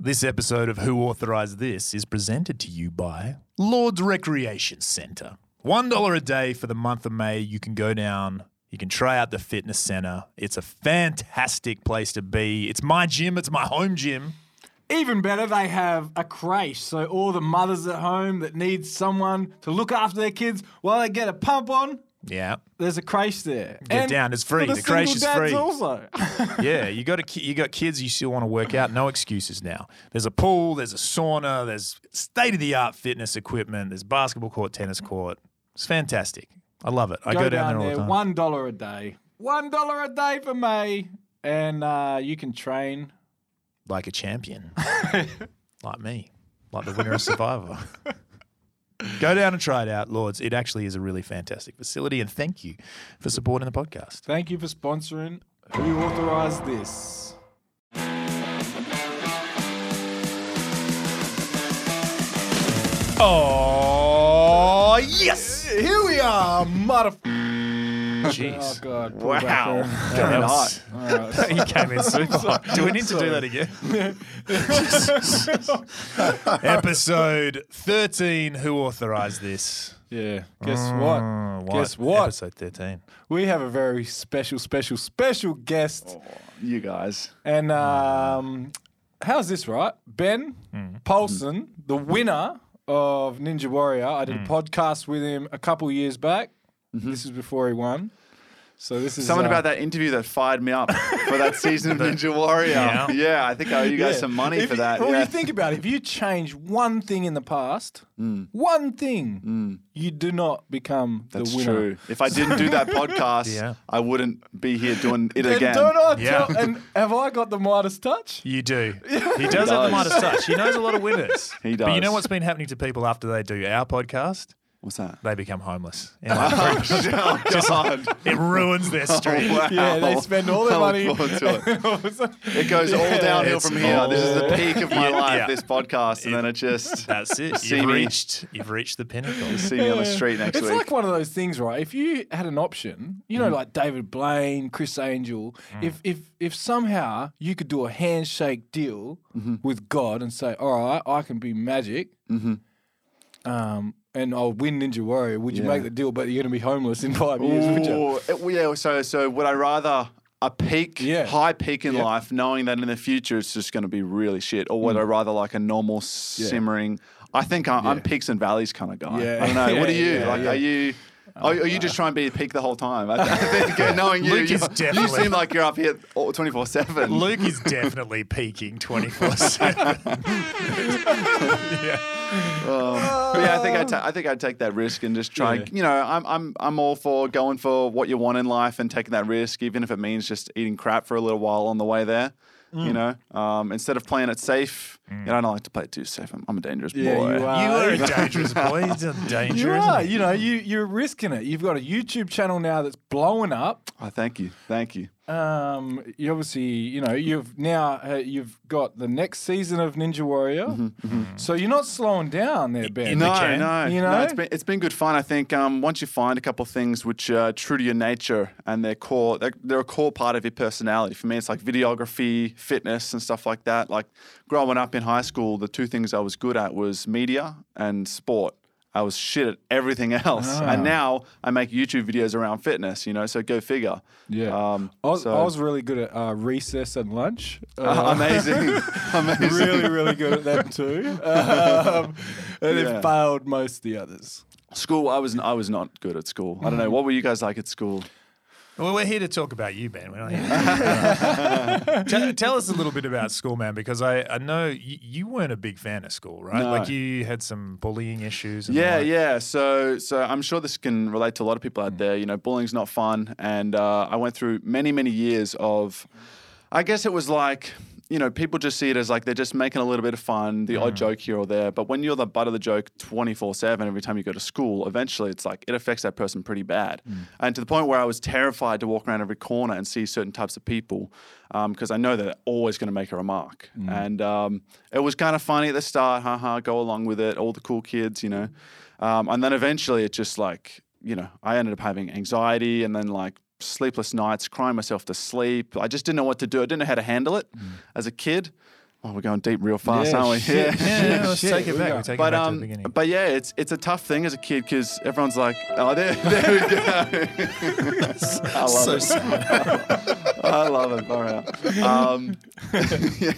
This episode of Who Authorized This is presented to you by Lord's Recreation Centre. $1 a day for the month of May. You can go down, you can try out the fitness centre. It's a fantastic place to be. It's my gym, it's my home gym. Even better, they have a creche. So all the mothers at home that need someone to look after their kids while they get a pump on, Yeah. there's a creche there. Get down, it's free. The creche is free. Also, yeah, you got a, ki- you got kids you still want to work out. No excuses now. There's a pool, there's a sauna, there's state of the art fitness equipment, there's basketball court, tennis court. It's fantastic. I love it. I go, down, there all the time. One dollar a day. One dollar a day for me, and uh, you can train. like a champion, like me, like the winner of Survivor. Go down and try it out, Lords. It actually is a really fantastic facility, and thank you for supporting the podcast. Thank you for sponsoring. Who authorized this? Oh yes! Here we are, mother. Oh God! Wow. back there. that was, All right. you came in super hot. Do we need to do that again? Episode thirteen. Who authorized this? Yeah. Guess Uh, what? Guess what? Episode thirteen. We have a very special, special, special guest. You guys. And um, how's this, right? Ben Polson, the winner of Ninja Warrior. I did a podcast with him a couple years back. Mm-hmm. This is before he won. So this is Something uh, about that interview that fired me up for that season of Ninja Warrior. Yeah. Yeah, I think I owe you guys yeah. some money If for you- that. Well, yeah. you think about it. If you change one thing in the past, mm. one thing, mm. you do not become That's the winner. That's true. If I didn't do that podcast, Yeah. I wouldn't be here doing it And again. don't I Yeah. tell- and have I got the Midas touch? You do. He does have the does. Midas touch. He knows a lot of winners. He does. But you know what's been happening to people after they do our podcast? What's that? They become homeless. You know, oh, God. it ruins their oh, streak. Wow. Yeah, they spend all their money. it. All of a sudden- It goes all Yeah. downhill from here. This is the peak of my Yeah, life, yeah. this podcast, and then it just That's it. You've me. reached. You've reached the pinnacle. see me on the street next it's week. like one of those things, right? If you had an option, you know, mm. like David Blaine, Criss Angel, mm. if if if somehow you could do a handshake deal mm-hmm. with God and say, "All right, I can be magic," mm-hmm. um, and I'll win Ninja Warrior, would you Yeah. make the deal? But you're going to be homeless in five years, would you? It- yeah, so so would I rather a peak, Yeah. high peak in Yeah. life, knowing that in the future it's just going to be really shit, or would Mm. I rather like a normal simmering? I think I, I'm peaks and valleys kind of guy. Yeah. I don't know. what are you like? Are you? Are, are you just trying to be a peak the whole time? I, think uh, knowing you, Luke you, is you seem like you're up here twenty four seven. Luke is definitely peaking 24 7. yeah. But yeah, I think I ta- I think I'd take that risk and just try. Yeah. You know, I'm I'm I'm all for going for what you want in life and taking that risk, even if it means just eating crap for a little while on the way there. Mm. You know, um, instead of playing it safe. You know, I don't like to play it too safe. I'm, I'm a dangerous Yeah, boy. you are. You are a dangerous boy. He's a You are. You know, you you're risking it. You've got a YouTube channel now that's blowing up. Oh, thank you, thank you. Um, you obviously, you know, you've now uh, you've got the next season of Ninja Warrior, so you're not slowing down there, Ben. In the No, can, no, you no. know? It's been it's been good fun. I think um, once you find a couple of things which are true to your nature and they're core, they're, they're a core part of your personality. For me, it's like videography, fitness, and stuff like that. Like growing up in high school, the two things I was good at was media and sport. I was shit at everything else, Ah. and now I make YouTube videos around fitness. You know, so go figure. Yeah, Um, I, was, so- I was really good at uh, recess and lunch. Uh, Uh, amazing, amazing. really, really good at that too. Um, and Yeah. it failed most of the others. School, I was I was not good at school. I don't know. What were you guys like at school? Well, we're here to talk about you, Ben. We're not here. tell, tell us a little bit about school, man, because I, I know you, you weren't a big fan of school, right? No. Like you had some bullying issues. And Yeah, yeah. So, so I'm sure this can relate to a lot of people out there. You know, bullying's not fun, and uh, I went through many, many years of. I guess it was like, you know, people just see it as like they're just making a little bit of fun, the odd joke here or there. But when you're the butt of the joke 24 7 every time you go to school, eventually it's like it affects that person pretty bad. And to the point where I was terrified to walk around every corner and see certain types of people because I know they're always going to make a remark. And um, it was kind of funny at the start, haha, go along with it, all the cool kids, you know. Um, and then eventually it just like, you know, I ended up having anxiety and then like sleepless nights, crying myself to sleep. I just didn't know what to do. I didn't know how to handle it as a kid. Oh, we're going deep real fast, Yeah, aren't we? shit. Yeah, yeah, let's Shit, take it back. got- We take But it back to the um, beginning. but yeah, it's it's a tough thing as a kid because everyone's like, oh, there, there we go. I love so it. sad. I love it. Far out. Um, yeah.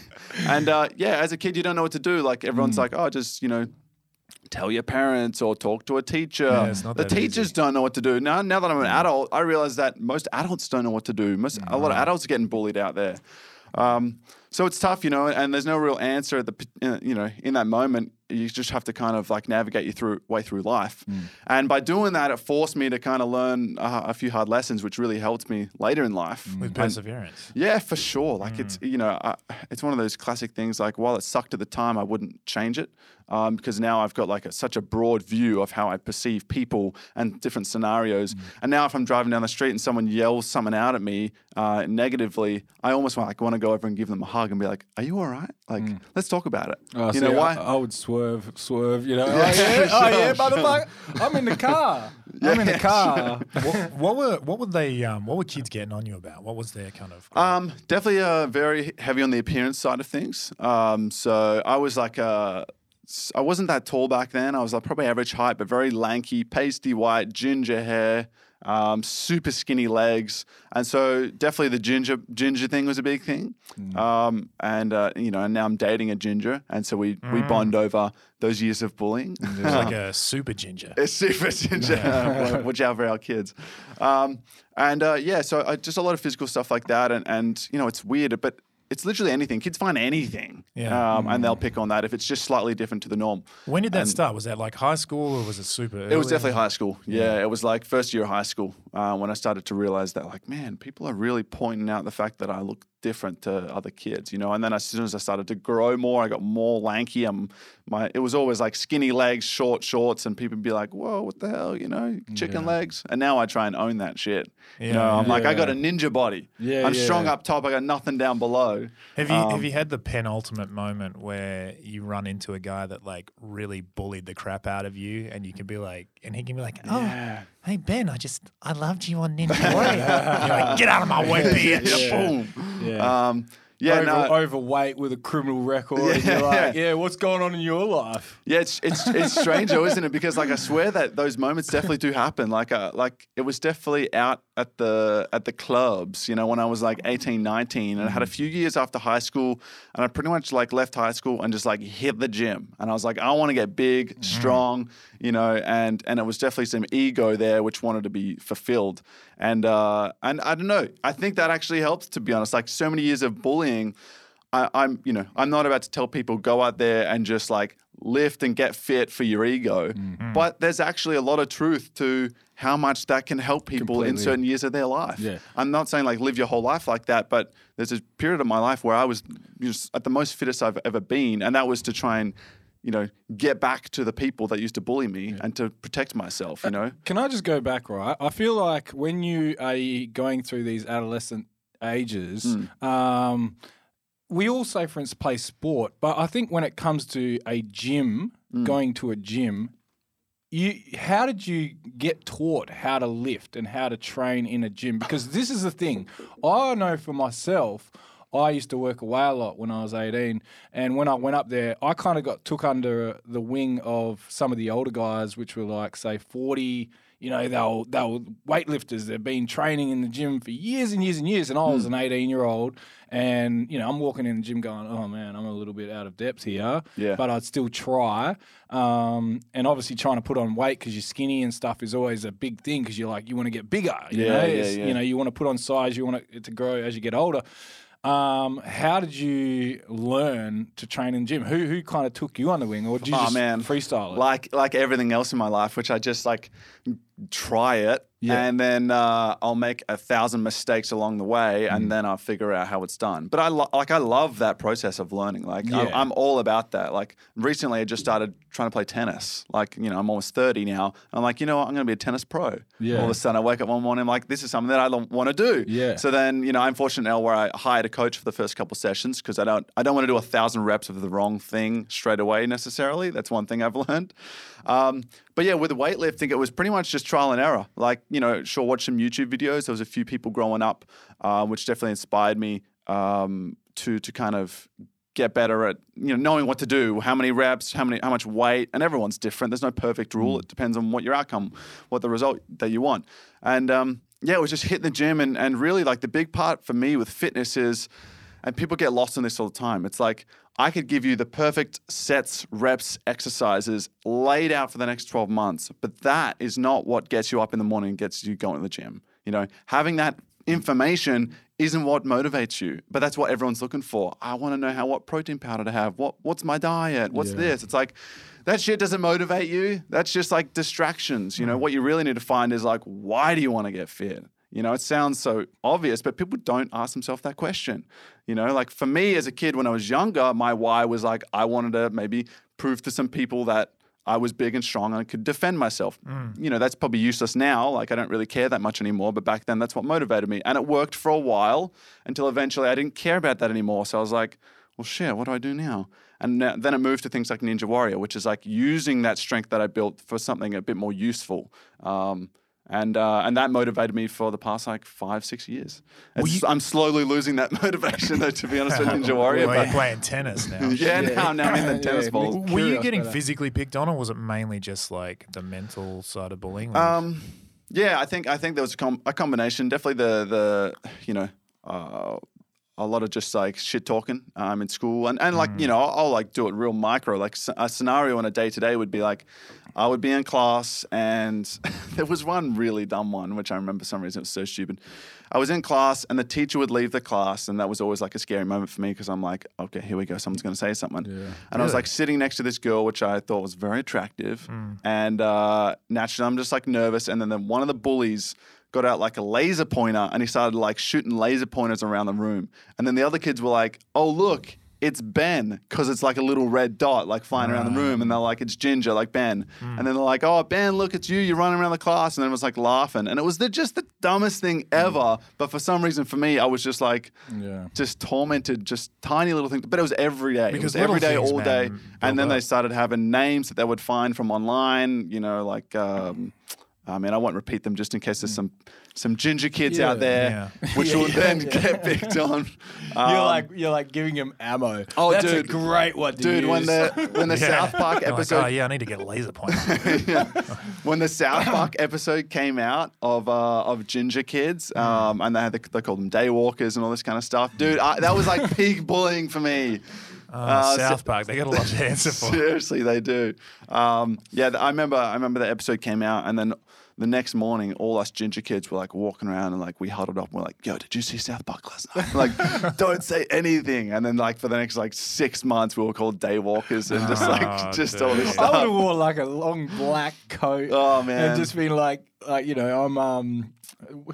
And uh, yeah, as a kid, you don't know what to do. Like everyone's Mm. like, oh, just you know, tell your parents or talk to a teacher. Yeah, the teachers easy. don't know what to do. Now, now that I'm an adult, I realize that most adults don't know what to do. Most a lot of adults are getting bullied out there. Um, so it's tough, you know, and there's no real answer at the, uh, you know, in that moment. You just have to kind of like navigate you through way through life. And by doing that, it forced me to kind of learn uh, a few hard lessons, which really helped me later in life. With And- perseverance. yeah, for sure. Like it's Mm. you know, I, it's one of those classic things. Like while it sucked at the time, I wouldn't change it um, because now I've got like a, such a broad view of how I perceive people and different scenarios. Mm. And now if I'm driving down the street and someone yells something out at me uh, negatively, I almost want like want to go over and give them a hug and be like, "Are you all right? Like let's talk about it." Oh, you see, know why? I, would swerve, swerve. You know, oh yeah, oh yeah, motherfucker. I'm in the car. I'm in the car. what, what were what were they um, what were kids getting on you about? What was their kind of Um, definitely uh, very heavy on the appearance side of things. Um, so I was like, uh, s- I wasn't that tall back then. I was like probably average height, but very lanky, pasty white, ginger hair, um, super skinny legs, and so definitely the ginger ginger thing was a big thing. Um, and uh, you know, and now I'm dating a ginger, and so we we bond over those years of bullying. it was like a super ginger. It's super ginger. Watch out for our kids. Um, and uh, yeah, so uh, just a lot of physical stuff like that. And, and, you know, it's weird, but it's literally anything. Kids find anything. Yeah. Um, And they'll pick on that if it's just slightly different to the norm. When did that and- start? Was that like high school or was it super? It was definitely high school. Yeah, it was like first year of high school uh, when I started to realize that, like, man, people are really pointing out the fact that I look different to other kids, you know. And then as soon as I started to grow more, I got more lanky. I'm my. It was always like skinny legs, short shorts, and people would be like, "Whoa, what the hell?" You know, chicken legs. And now I try and own that shit. you know, I'm yeah. like, I got a ninja body. Yeah, I'm strong up top. I got nothing down below. Have you Um, have you had the penultimate moment where you run into a guy that like really bullied the crap out of you, and you can be like, and he can be like, oh, Yeah. Hey Ben, I just I loved you on Ninja Warrior. You're like, get out of my way, bitch. Yeah, boom. Yeah. Um, yeah, Over, no. overweight with a criminal record. and Yeah, you're like, yeah. yeah, what's going on in your life? Yeah, it's it's it's strange though, isn't it? Because like I swear that those moments definitely do happen. Like uh, like it was definitely out at the at the clubs, you know, when I was like 18, 19 and I had a few years after high school and I pretty much like left high school and just like hit the gym. And I was like, I want to get big, strong, you know, and and it was definitely some ego there which wanted to be fulfilled. And uh and I don't know. I think that actually helps to be honest. Like so many years of bullying I, I'm, you know, I'm not about to tell people go out there and just like lift and get fit for your ego. Mm. But there's actually a lot of truth to how much that can help people in certain years of their life. Yeah. I'm not saying like live your whole life like that, but there's a period of my life where I was just at the most fittest I've ever been, and that was to try and, you know, get back to the people that used to bully me and to protect myself. You know. Can I just go back, right? I feel like when you are going through these adolescent ages, um, we all say, for instance, play sport, but I think when it comes to a gym, going to a gym, you how did you get taught how to lift and how to train in a gym? Because this is the thing. I know for myself, I used to work away a lot when I was 18. And when I went up there, I kind of got took under the wing of some of the older guys, which were like, say, 40. You know, they were, they were weightlifters. They've been training in the gym for years and years and years. And I was an 18 year old. And, you know, I'm walking in the gym going, oh man, I'm a little bit out of depth here. Yeah. But I'd still try. Um, and obviously, trying to put on weight because you're skinny and stuff is always a big thing because you're like, you want to get bigger. You Yeah, know? yeah, yeah. You know, you want to put on size, you want it to grow as you get older. Um, how did you learn to train in gym? Who who kind of took you on the wing, or did you Oh, just man. freestyle it? Like like everything else in my life, which I just like try it, Yeah. and then uh, I'll make a thousand mistakes along the way, Mm. and then I'll figure out how it's done. But I lo- like I love that process of learning. Like I'm, Yeah. I'm all about that. Like recently, I just started trying to play tennis. Like you know, I'm almost thirty now. I'm like, you know what? I'm going to be a tennis pro. Yeah. All of a sudden, I wake up one morning, I'm like, this is something that I want to do. Yeah. So then, you know, I'm fortunate now where I hired a coach for the first couple sessions because I don't I don't want to do a thousand reps of the wrong thing straight away necessarily. That's one thing I've learned. Um, but yeah, with weightlifting, it was pretty much just trial and error. Like, you know, sure, watch some YouTube videos. There was a few people growing up, uh, which definitely inspired me um, to to kind of get better at you know knowing what to do, how many reps, how many how much weight, and everyone's different. There's no perfect rule. It depends on what your outcome, what the result that you want. And um, yeah, it was just hitting the gym and and really like the big part for me with fitness is, and people get lost in this all the time. It's like I could give you the perfect sets, reps, exercises laid out for the next 12 months, but that is not what gets you up in the morning and gets you going to the gym. You know, having that information isn't what motivates you, but that's what everyone's looking for. I want to know how what protein powder to have. What what's my diet? What's this? It's like that shit doesn't motivate you. That's just like distractions. You know, mm. what you really need to find is like why do you want to get fit? You know, it sounds so obvious, but people don't ask themselves that question. You know, like for me as a kid when I was younger, my why was like I wanted to maybe prove to some people that I was big and strong and I could defend myself. You know, that's probably useless now. Like I don't really care that much anymore, but back then that's what motivated me. And it worked for a while until eventually I didn't care about that anymore. So I was like, well, shit, what do I do now? And then it moved to things like Ninja Warrior, which is like using that strength that I built for something a bit more useful. Um, and uh, and that motivated me for the past like five six years. It's- I'm slowly losing that motivation though, to be honest with Ninja Warrior. Well, but you're playing tennis now. yeah, now, now I'm in the Yeah. tennis balls. Were you getting physically picked on, or was it mainly just like the mental side of bullying? Um, yeah, I think I think there was a, com- a combination. Definitely the the you know uh, a lot of just like shit talking um, in school, and and like you know I'll, like do it real micro. Like a scenario on a day to day would be like I would be in class, and there was one really dumb one which I remember for some reason it was so stupid. I was in class, and the teacher would leave the class, and that was always like a scary moment for me because I'm like, okay, here we go, someone's going to say something, and I was like sitting next to this girl which I thought was very attractive, and uh, naturally I'm just like nervous, and then the, one of the bullies got out like a laser pointer and he started like shooting laser pointers around the room. And then the other kids were like, oh, look, it's Ben because it's like a little red dot like flying around the ah. room. And they're like, it's Ginger, like Ben. Hmm. And then they're like, oh, Ben, look, it's you. You're running around the class. And then it was like laughing. And it was the, just the dumbest thing hmm. ever. But for some reason, for me, I was just like, Yeah. just tormented, just tiny little things. But it was every day. Because it was every things, all day. And then up. they started having names that they would find from online, you know, like, um, I mean, I won't repeat them just in case there's some some ginger kids Yeah. out there, Yeah. which Yeah, will then get picked on. you're Um, like you're like giving them ammo. Oh, That's dude. a great one, dude, when the when the. South Park You're like, episode oh yeah, I need to get a laser pointer. when the South Park episode came out of uh, of ginger kids, um, and they had the, they called them daywalkers and all this kind of stuff, dude, I, that was like peak bullying for me. Oh, Uh, so- South Park, they got a lot to answer for. Seriously, they do. Um, yeah, I remember. I remember the episode came out, and then the next morning, all us ginger kids were like walking around, and like we huddled up, and we're like, "Yo, did you see South Park last night?" like, don't say anything. And then like for the next like six months, we were called daywalkers, and just oh, like Oh, just all this dude. I would have stuff. worn like a long black coat. Oh, man. and just been like, like you know, I'm um,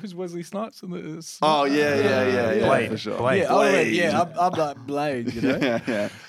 who's Wesley Snipes in the? Oh yeah, yeah, yeah, yeah, Blade, for sure. Blade. yeah, Blade. yeah, I'm, I'm like Blade, you know. yeah,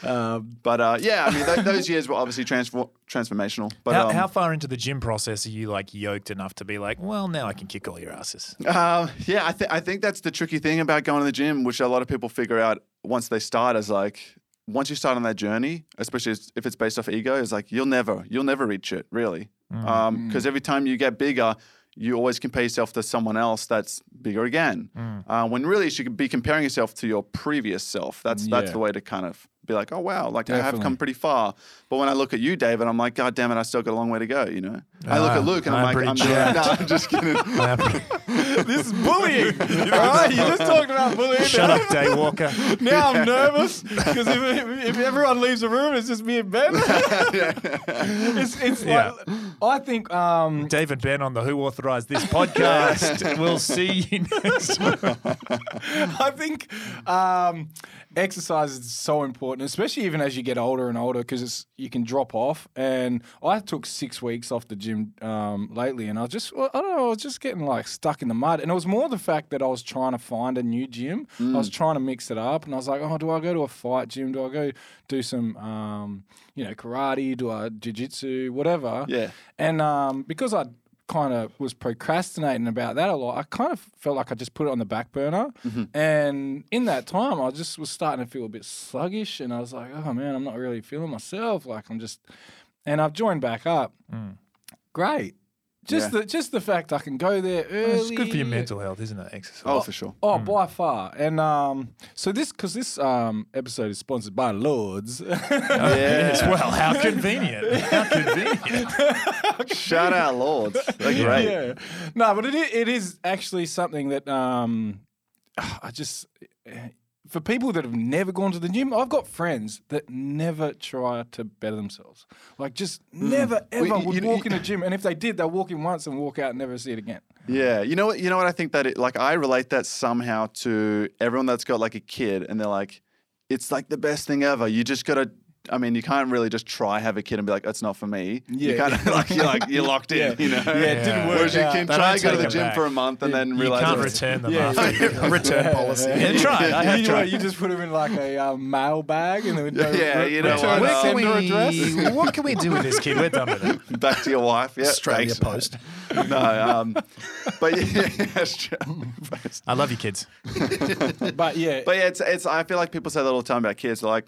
yeah. Um, But uh, yeah, I mean, th- those years were obviously transfor- transformational. But How, um, how far into the gym process are you like yoked enough to be like, well, now I can kick all your asses? Uh, yeah, I, th- I think that's the tricky thing about going to the gym, which a lot of people figure out once they start is like, once you start on that journey, especially if it's based off ego, is like you'll never, you'll never reach it really, mm. um, mm. because every time you get bigger, you always compare yourself to someone else that's bigger again. Mm. Uh, when really you should be comparing yourself to your previous self. That's that's Yeah. the way to kind of be like, oh wow, like I have come pretty far. But when I look at you, David, I'm like, God damn it, I still got a long way to go. You know, I look Ah, at Luke and I'm, I'm like, I'm, jacked. no, I'm just kidding. this is bullying. All right, you just talked about bullying. Shut up, Daywalker. Now I'm nervous because if, if, if everyone leaves the room, it's just me and Ben. it's it's Yeah. like I think um, David Ben on the Who Authorized This podcast. we'll see you next I think um, exercise is so important, especially even as you get older and older, because you can drop off. And I took six weeks off the gym um, lately, and I just well, I don't know, I was just getting like stuck in the mud. And it was more the fact that I was trying to find a new gym. I was trying to mix it up, and I was like, oh, do I go to a fight gym? Do I go do some, um, you know, karate? Do I jiu-jitsu? Whatever. Yeah. And um, because I kind of was procrastinating about that a lot, I kind of felt like I just put it on the back burner. Mm-hmm. And in that time, I just was starting to feel a bit sluggish. And I was like, oh man, I'm not really feeling myself. Like I'm just, and I've joined back up. Mm. Great. Just Yeah. the just the fact I can go there early. It's good for your mental health, isn't it? Exercise. Oh, for sure. Oh, by far. And um, so this because this um episode is sponsored by Lords. Yes, well, how convenient. How convenient. Shout out, Lords. They're great. yeah. No, but it it is actually something that um, I just for people that have never gone to the gym, I've got friends that never try to better themselves. Like just mm. never ever Well, you- would you- walk in a gym, and if they did, they'll walk in once and walk out and never see it again. Yeah, you know what? You know what? I think that it, like I relate that somehow to everyone that's got like a kid, and they're like, it's like the best thing ever. You just gotta. I mean, you can't really just try have a kid and be like, that's not for me. Yeah. You kind of like you're like you're locked in. Yeah. You know. Yeah, it didn't work Whereas you can They try don't go to the gym back. for a month and then You realize can't it's- return them Yeah, after. Return policy. Yeah, try. I have you, know, tried. you just put them in like a um, mail bag and then Yeah, you know return what, the uh, sender address. what can we do with this kid? We're done with it. back to your wife. Yeah, Australia thanks. Post. No, um, but yeah, Australia Post. I love you, kids. But yeah, But yeah, it's, it's. I feel like people say that all the time about kids. They're like,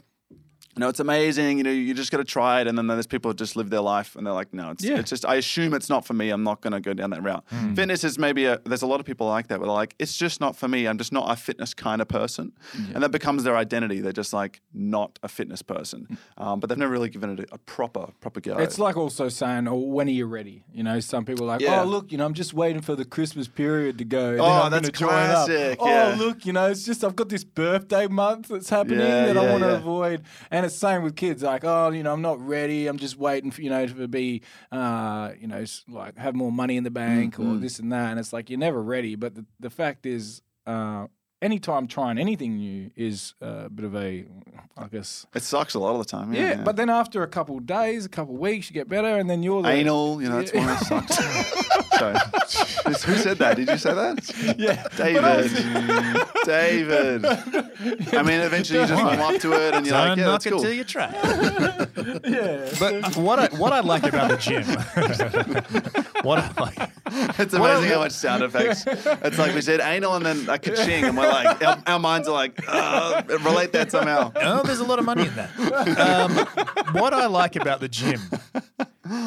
you know, it's amazing. You know, you just got to try it. And then there's people who just live their life, and they're like, no, it's, Yeah. it's just. I assume it's not for me. I'm not going to go down that route. Hmm. Fitness is maybe a. There's a lot of people like that. Where they're like, it's just not for me. I'm just not a fitness kind of person, and that becomes their identity. They're just like not a fitness person, um, but they've never really given it a, a proper proper go. It's like also saying, "Oh, when are you ready?" You know, some people are like, Yeah. "Oh, look, you know, I'm just waiting for the Christmas period to go. then Oh, I'm that's gonna join up. classic, Oh, yeah. look, you know, it's just I've got this birthday month that's happening Yeah, that I want to yeah. avoid." And it's same with kids, like, "Oh, you know, I'm not ready. I'm just waiting for you know to be, uh, you know, like have more money in the bank Mm-hmm. or this and that." And it's like you're never ready. But the, the fact is, uh, anytime trying anything new is uh, a bit of a, I guess. it sucks a lot of the time. Yeah, Yeah, but then after a couple of days, a couple of weeks, you get better, and then you're the, anal. You know, that's Yeah. why it sucks. Sorry. Who who said that? Did you say that? Yeah, David. David. I mean, eventually you just warm up to it and you're like, Don't yeah, knock that's it cool. till you try. yeah. But what I, what I like about the gym, what I like, It's amazing how much sound effects. It's like we said anal and then a ka-ching, and we're like, our, our minds are like, uh, relate that somehow. oh, there's a lot of money in that. Um, what I like about the gym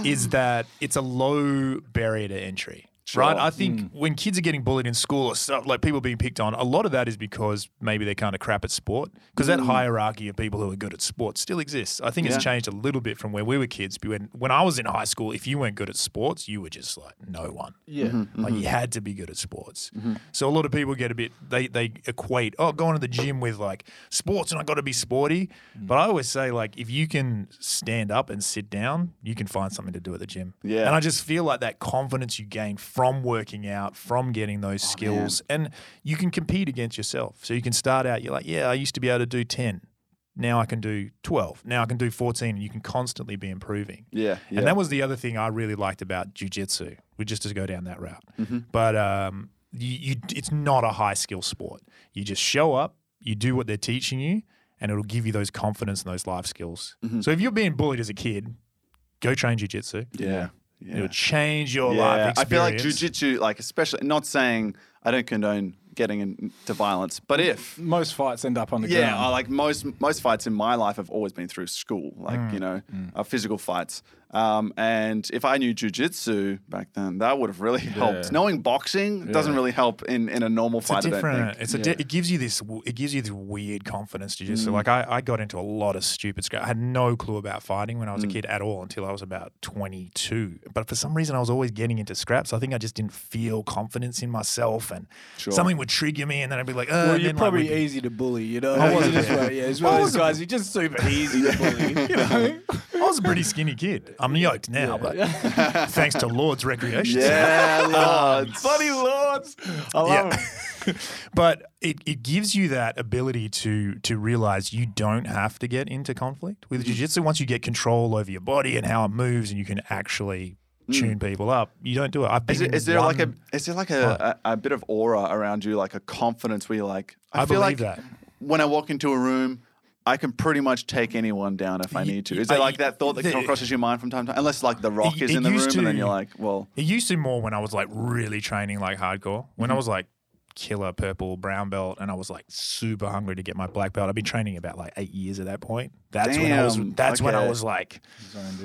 is that it's a low barrier to entry. Right, I think when kids are getting bullied in school or stuff, like people being picked on, a lot of that is because maybe they're kind of crap at sport. Because that hierarchy of people who are good at sport still exists. I think Yeah. it's changed a little bit from where we were kids. But When when I was in high school, if you weren't good at sports, you were just like no one. Yeah. Mm-hmm. Like you had to be good at sports. So a lot of people get a bit they they equate oh going to the gym with like sports and I got to be sporty. Mm. But I always say like if you can stand up and sit down, you can find something to do at the gym. Yeah. And I just feel like that confidence you gain from working out, from getting Oh, those skills, and you can compete against yourself. So you can start out you're like yeah I used to be able to do ten. Now I can do 12. Now I can do 14 and you can constantly be improving. Yeah, yeah. And that was the other thing I really liked about jujitsu. We just to go down that route. Mm-hmm. But um, you, you, it's not a high skill sport. You just show up, you do what they're teaching you, and it'll give you those confidence and those life skills. Mm-hmm. So if you're being bullied as a kid, go train jujitsu. yeah. Yeah. It'll change your Yeah, life I feel like experience. jujitsu, like especially, not saying I don't condone getting into violence, but if Most fights end up on the yeah, ground. I like most most fights in my life have always been through school, like Mm. you know, uh, physical fights. Um, and if I knew jujitsu back then, that would have really helped. Yeah. Knowing boxing doesn't really help in, in a normal It's a fight. I don't different. think. It's a. Yeah. Di- it gives you this. It gives you this weird confidence to Mm. just. Like I, I got into a lot of stupid scrap. I had no clue about fighting when I Mm. was a kid at all until I was about twenty two. But for some reason, I was always getting into scraps. I think I just didn't feel confidence in myself, and Sure. something would trigger me, and then I'd be like, "Oh." well, you're then, like, probably we'd- easy to bully, you know. I wasn't- just one- yeah, it's one of those guys. You're just super easy to bully. You know? I was a pretty skinny kid. I'm yoked now, but thanks to Lord's Recreation. Yeah, Lord. Bloody lords! I love Yeah. but it, it gives you that ability to to realize you don't have to get into conflict with mm. jiu-jitsu once you get control over your body and how it moves and you can actually mm. tune people up you don't do it i've been Is, it, is there like a is there like a, a, a bit of aura around you, like a confidence where you're like, I, I feel believe like that. when I walk into a room, I can pretty much take anyone down if I need to. Is there like that thought that the- crosses your mind from time to time? Unless like the Rock It- is it in the room, used and then you're like, well, it used to more when i was like really training like hardcore when i mm-hmm. was like killer purple brown belt, and I was like super hungry to get my black belt. I've been training about like eight years at that point. That's when I was. Damn, That's when I was like,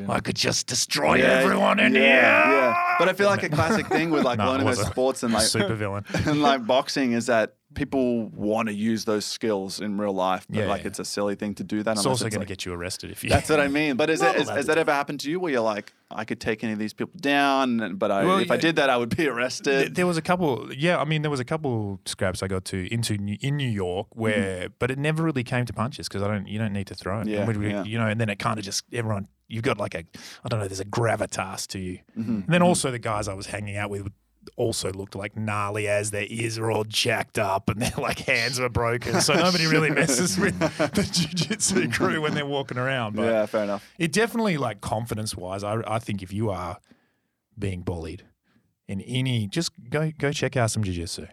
I could just destroy Yeah, everyone in yeah, here. Yeah. But I feel like a classic thing with like No, it learning those sports and like super villain. and like boxing is that people want to use those skills in real life, but Yeah, like yeah. it's a silly thing to do that. It's also going like- to get you arrested if you. That's what I mean. But is it is, has that ever happened to you where you're like, I could take any of these people down, but I, Well, if I did that, I would be arrested. There was a couple, yeah. I mean, there was a couple scraps I got to into New, in New York where, but it never really came to punches because I don't, you don't need to throw it. Mm-hmm. Yeah, we- yeah. You know, and then it kind of just everyone, you've got like a, I don't know, there's a gravitas to you. Mm-hmm. And then also the guys I was hanging out with also looked like gnarly as their ears are all jacked up and their like hands are broken. So nobody really messes with the jiu-jitsu crew when they're walking around. But yeah, fair enough. it definitely like confidence wise, I, I think if you are being bullied in any, just go go check out some jiu-jitsu.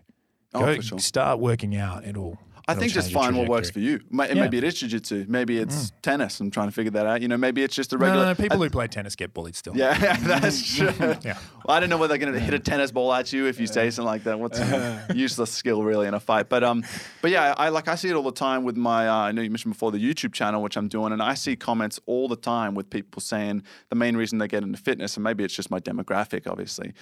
Oh, go for sure. start working out. It'll. I think just find what works for you. Ma- Yeah. Mm. Maybe it is jiu-jitsu. Maybe it's tennis. I'm trying to figure that out. You know, maybe it's just a regular. no, no, people who play tennis get bullied still. Yeah, that's true. Yeah. Well, I don't know whether they're going to hit a tennis ball at you if you say something like that. What's a useless skill really in a fight? But um, but yeah, I like I see it all the time with my. Uh, I know you mentioned before the YouTube channel, which I'm doing, and I see comments all the time with people saying the main reason they get into fitness, and maybe it's just my demographic, obviously,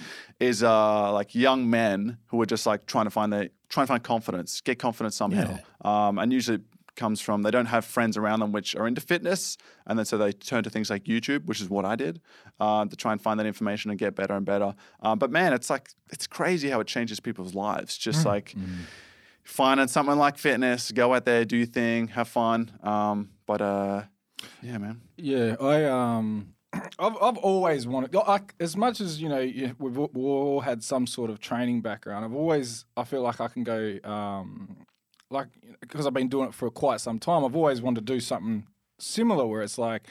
is uh like young men who are just like trying to find their trying and find confidence, get confidence somehow, um, and usually. it Comes from they don't have friends around them which are into fitness, and then so they turn to things like YouTube, which is what I did, uh, to try and find that information and get better and better. Um, but man, it's like it's crazy how it changes people's lives. Just like finding something like fitness, go out there, do your thing, have fun. Um, but uh, yeah, man. Yeah, I um, I've I've always wanted. I, as much as you know, you- we've, all- we've all had some sort of training background. I've always I feel like I can go um, like because I've been doing it for quite some time. I've always wanted to do something similar where it's like.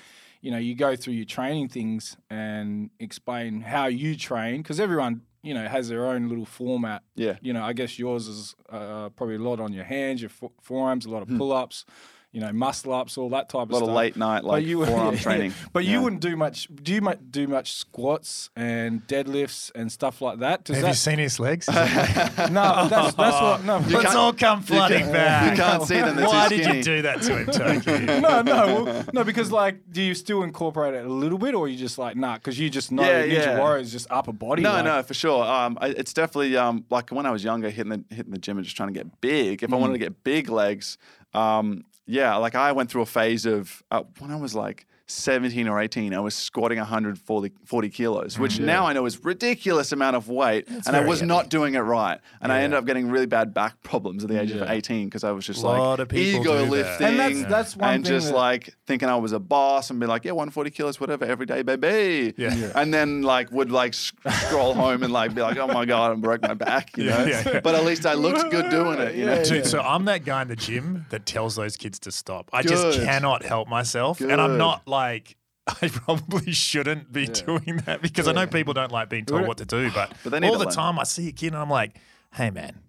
You know, you go through your training things and explain how you train because everyone, you know, has their own little format. Yeah. You know, I guess yours is uh, probably a lot on your hands, your fo- forearms, a lot of pull ups, you know, muscle ups, all that type of Hmm. A lot stuff. of late night But like you- forearm yeah, training. But Yeah. you wouldn't do much. Do you mu- do much squats and deadlifts and stuff like that? Does Have you seen his legs? no, that's, that's what. No, Let's all come flooding can't- back. you can't see them, they're too Why did you do that to him, Turkey? no, no, well, no. Because like, do you still incorporate it a little bit, or you just like nah? Because you just know Yeah, Ninja yeah. Warrior is just upper body. No, like, no, for sure. Um, I, it's definitely um, like when I was younger, hitting the hitting the gym and just trying to get big. If I wanted to get big legs, um, yeah, like I went through a phase of uh, when I was like 17 or 18, I was squatting 140 40 kilos, which mm-hmm. now I know is ridiculous amount of weight, and I was heavy. not doing it right, and I ended up getting really bad back problems at the age of 18 because I was just like ego lifting, And that's- that's one and just that- like thinking I was a boss and be like, yeah, 140 kilos, whatever, every day, baby. Yeah. Yeah. And then like would like scroll home and like be like, oh my god, I broke my back, you Yeah, know. yeah, yeah. But at least I looked good doing it, you know. Yeah, Dude, so I'm that guy in the gym that tells those kids to stop. I just cannot help myself. And I'm not like, I probably shouldn't be doing that because I know people don't like being told what to do. But, But all the time I see a kid and I'm like, hey, man.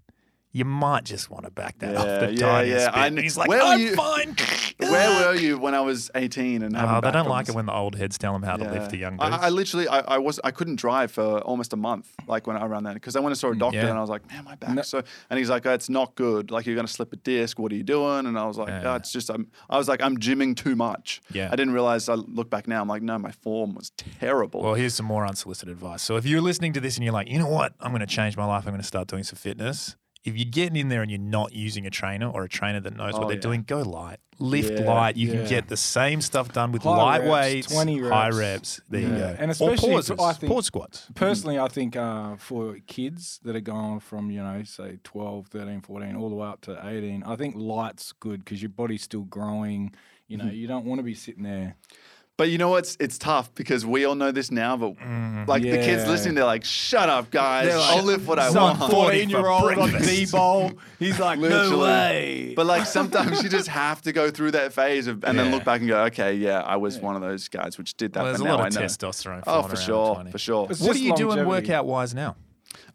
You might just want to back that up the yeah, tiniest yeah. bit. I And he's like, where I'm you- fine. Where were you when I was 18 and having Oh, they don't like it when the old heads tell them how to lift the young I, dudes. I literally, I, I was, I couldn't drive for almost a month, like when around then, because I went and saw a doctor Mm, yeah. and I was like, man, my back. So, and he's like, oh, it's not good. Like you're gonna slip a disc. What are you doing? And I was like, Yeah. oh, it's just, I'm, I was like, I'm gymming too much. Yeah. I didn't realize. I look back now, I'm like, no, my form was terrible. Well, here's some more unsolicited advice. So if you're listening to this and you're like, you know what, I'm going to change my life. I'm going to start doing some fitness. If you're getting in there and you're not using a trainer or a trainer that knows what Oh, they're yeah. doing, go light. Lift Yeah, light. You yeah. can get the same stuff done with High light weights, 20 high reps. reps. There you go. And especially for- pauses, I think- pause squats. Personally, I think uh, for kids that are going from, you know, say 12, 13, 14, all the way up to 18, I think light's good because your body's still growing. You Mm-hmm. know, you don't want to be sitting there. But you know what's it's tough because we all know this now, but Mm-hmm. like the kids listening, they're like, "Shut up, guys! Like, I'll lift what I Some want." 40 for 14 year old on breakfast. D bowl, he's like, no Literally. way. But like sometimes you just have to go through that phase of, and then look back and go, "Okay, yeah, I was one of those guys which did that." Well, there's but a lot I of testosterone. Oh, for sure, 20. for sure. It's What are just you doing workout wise now?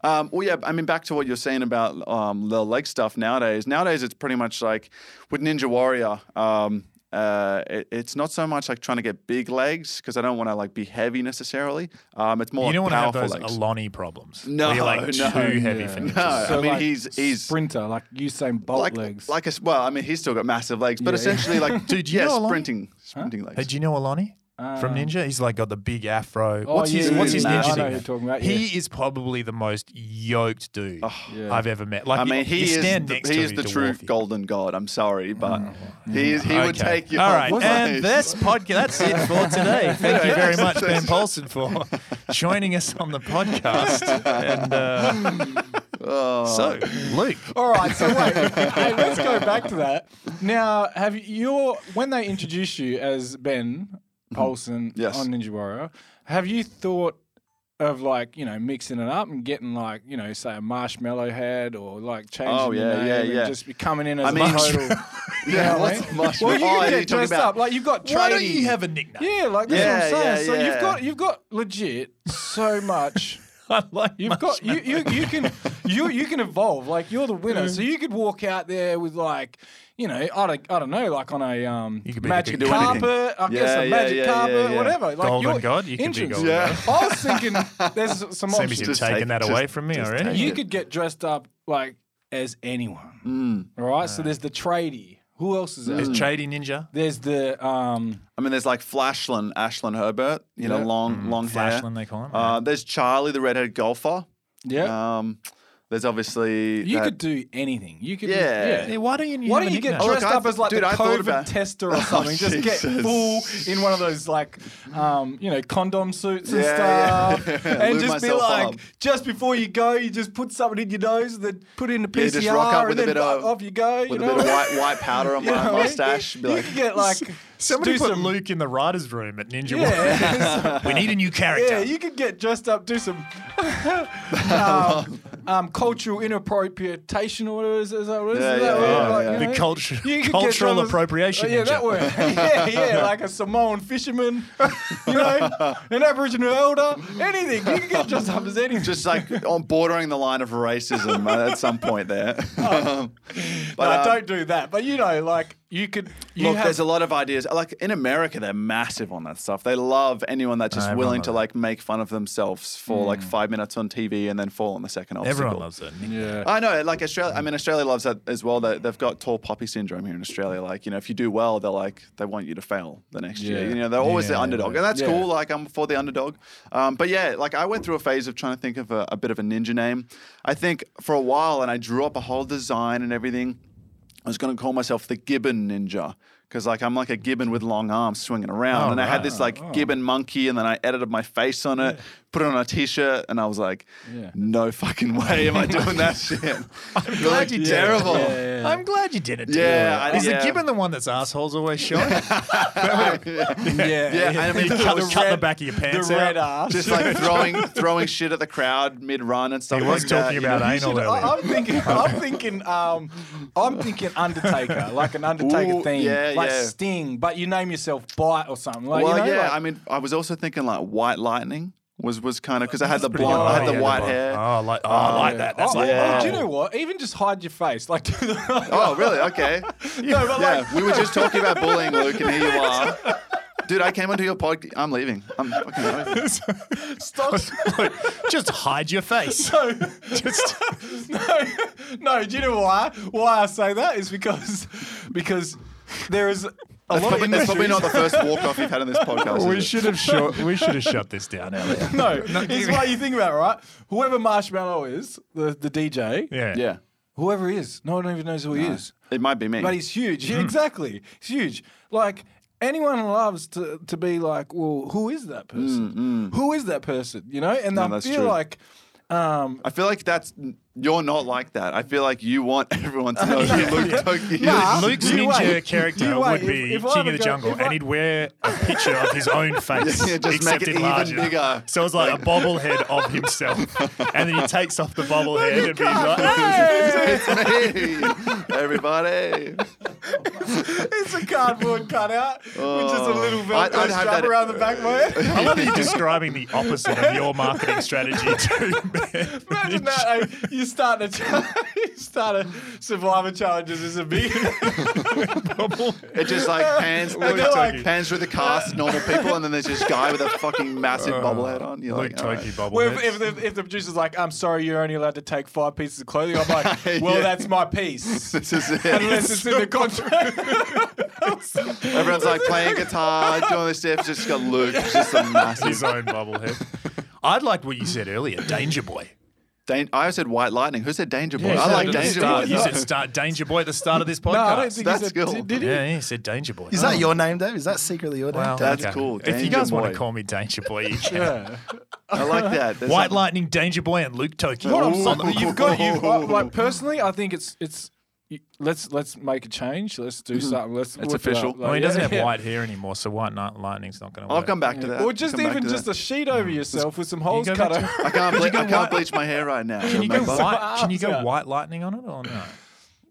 Um, well, yeah, I mean, back to what you're saying about um, the leg stuff nowadays. Nowadays, it's pretty much like with Ninja Warrior. Um, uh, it, it's not so much like trying to get big legs because I don't want to like be heavy necessarily. Um, it's more You don't want to have those legs. Alani problems. No, where you're like no. too heavy Yeah. for No, ninjas. I mean he's he's sprinter, like Usain Bolt like legs. like a s- well, I mean he's still got massive legs, but Yeah, yeah. essentially like Dude, do you yeah, know Alani? sprinting sprinting legs. Hey, do you know Alani from Ninja? He's like got the big afro. Um, Oh, what's his yeah, What's yeah, his yeah. ninja I know thing? who you're talking about, He is probably the most yoked dude Yeah. I've ever met. Like I mean, he you is stand the, next he to is the he'll true dwarf golden god. I'm sorry, but he is, he would take you. All right, place. and this podcast that's it for today. Thank you very much, Ben Polson, for joining us on the podcast. And uh, Oh. so, Luke, All right, so wait, hey, let's go back to that. Now, have you your when they introduce you as Ben Mm-hmm. Polson Yes. on Ninja Warrior, have you thought of like you know mixing it up and getting like you know say a marshmallow head or like changing Oh, yeah, name yeah, and yeah. just be coming in as I a mean- total. yeah, I what's mean? marshmallow? Well, you Oh, get dressed up like you've got tradie. why don't you have a nickname? Yeah, like that's Yeah, what I'm saying. yeah, so you've got you've got legit so much. I like You've got you, you you can you you can evolve like you're the winner. So you could walk out there with like you know I don't I don't know like on a um You could be the magic big do anything. carpet I guess Yeah, a yeah, magic yeah, yeah, carpet yeah. whatever like Golden you're God? You could be entrance. Golden Yeah. God. I was thinking there's some Seems options. you've Just taken take- that just- away from me just already. take You it. could get dressed up like as anyone. All right. So there's the tradie. Who else is there? there? Is Tradie Ninja? There's the um. I mean, there's like Flashlin, Ashlin Herbert, you know, Yeah. long, long hair. Flashlin, they call him. Uh, there's Charlie, the redhead golfer. Yeah. Um, there's obviously you that- could do anything. You could. Yeah. Hey, why don't you? Why don't you get nickname? Look, dressed I up as like dude, the I thought COVID about- tester or something? Just get Jesus. full in one of those like, um, you know, condom suits and Yeah, stuff, yeah. and Lube just be myself like, up. just before you go, you just put something in your nose, then put in the Yeah, PCR, just rock up with a and then bit of- off you go. with you a know? bit of white white powder on You know my what I mean? mustache. Be You like, could get like Somebody do put some- Luke in the writers' room at Ninja Warrior. Yeah, we need a new character. yeah, you could get dressed up, do some um, um, cultural inappropriation or whatever is, is that what it is? Yeah, Is yeah, yeah, like, yeah. you The culture, You could get cultural appropriation. Oh, yeah, that word. yeah, yeah, like a Samoan fisherman, you know, an Aboriginal elder, anything. You can get dressed up as anything. just like on bordering the line of racism uh, at some point there. Um, but no, uh, don't do that. But you know, like you could. You Look, have, there's a lot of ideas. Like in America, they're massive on that stuff. They love anyone that's just everyone willing to like make fun of themselves for like five minutes on TV and then fall on the second obstacle. Everyone loves it. yeah. I know, like Australia. I mean, Australia loves that as well. They, they've got tall poppy syndrome here in Australia. Like, you know, if you do well, they're like they want you to fail the next year. You know, they're always the underdog, yeah. and that's Yeah. cool. Like, I'm for the underdog. Um, but yeah, like I went through a phase of trying to think of a, a bit of a ninja name. I think for a while, and I drew up a whole design and everything. I was going to call myself the Gibbon Ninja because like I'm like a gibbon with long arms swinging around, Oh, and I had this like gibbon monkey, and then I edited my face on it, put it on a t-shirt, and I was like, Yeah. no fucking way am I doing that shit. I'm glad you did it. terrible. Yeah, yeah. I'm glad you did it. Yeah, I- is yeah. the gibbon the one that's assholes always showing? yeah, Yeah, I mean, you I cut, was cut the back of your the pants red out. ass. just like throwing throwing shit at the crowd mid run and stuff. He was like that, talking you about know? anal Should- I, I'm thinking. I'm thinking. Um, I'm thinking Undertaker, like an Undertaker Ooh, theme, yeah, like yeah. Sting, but you name yourself Bite or something. Like, Well, you know, yeah. like- I mean, I was also thinking like white lightning was was kind of because I had the blonde, good. I had the Oh, yeah, white blonde. hair. Oh, I like, oh, I oh, like that. That's oh, like, oh, Yeah. do you oh. know what? Even just hide your face, like. Do the, Oh, really? Okay. no, but Yeah, like, we were just talking about bullying, Luke, and here you are. Dude, I came onto your podcast. I'm leaving. I'm fucking leaving. stop. just hide your face. No, Just no, no. Do you know why? Why I say that is because because there is a That's lot probably, of that's probably not the first walk off you've had in this podcast. we should have shut. We should have shut this down earlier. No, it's what you think about, it, right? Whoever Marshmello is, the, the DJ, Yeah. Yeah, whoever he is, no one even knows who he is. it might be me. But he's huge. Hmm. Yeah, exactly. He's huge. Like anyone loves to to be like, well, who is that person? Who is that person? You know? And I that's feel true. like um I feel like that's you're not like that. I feel like you want everyone to know who Luke Toki is. Luke's You ninja wait. character You wait. would be If- if I King of the go- Jungle, if I- and he'd wear a picture of his own face, Yeah, just except make it in even larger. bigger. So it's like a bobblehead of himself, and then he takes off the bobblehead and be can't. like, "Hey!" it's me, everybody. it's a cardboard cutout with just a little Oh. I'd- I'd have strap that- around the back of my head. I love that you're describing the opposite of your marketing strategy to Imagine that. eh, you start to you started Survivor challenges is a big bubble. It just like pans, They're like- pans through the cast, normal people, and then there's this guy with a fucking massive uh, bubble head on. You're Luke like, all right. Toki bubble. Well, if, if, the, if the producer's like, I'm sorry, you're only allowed to take five pieces of clothing, I'm like, well, Yeah. that's my piece. This is it. Unless it's in the contract. Everyone's like playing guitar, doing this stuff. Just got Luke, it's just a massive. his own bubblehead. I'd like what you said earlier, Danger Boy. Dan- I said White Lightning. Who said Danger Boy? Yeah, I like Danger Start- Boy. you said start Danger Boy at the start of this podcast. no, I don't think That's said, cool. did, did he? Yeah, he said Danger Boy. Is that oh. your name, Dave? Is that secretly your name? Well, Dave? That's cool. If you Danger guys want to call me Danger Boy, you can. Yeah. I like that. There's White something- Lightning, Danger Boy, and Luke Toki. What I'm saying, you've got you like personally. I think it's it's. You- Let's let's make a change. Let's do mm-hmm. something. Let's It's whip it official. up. Well, he doesn't yeah, have yeah. white hair anymore, so White Night Lightning's not going to work. I'll work. come back to that. Or just Come even just that. a sheet over yourself with some holes go cut back out. I can't, ble- I can't white- bleach my hair right now. Can you go white? Can you go White Lightning on it or no?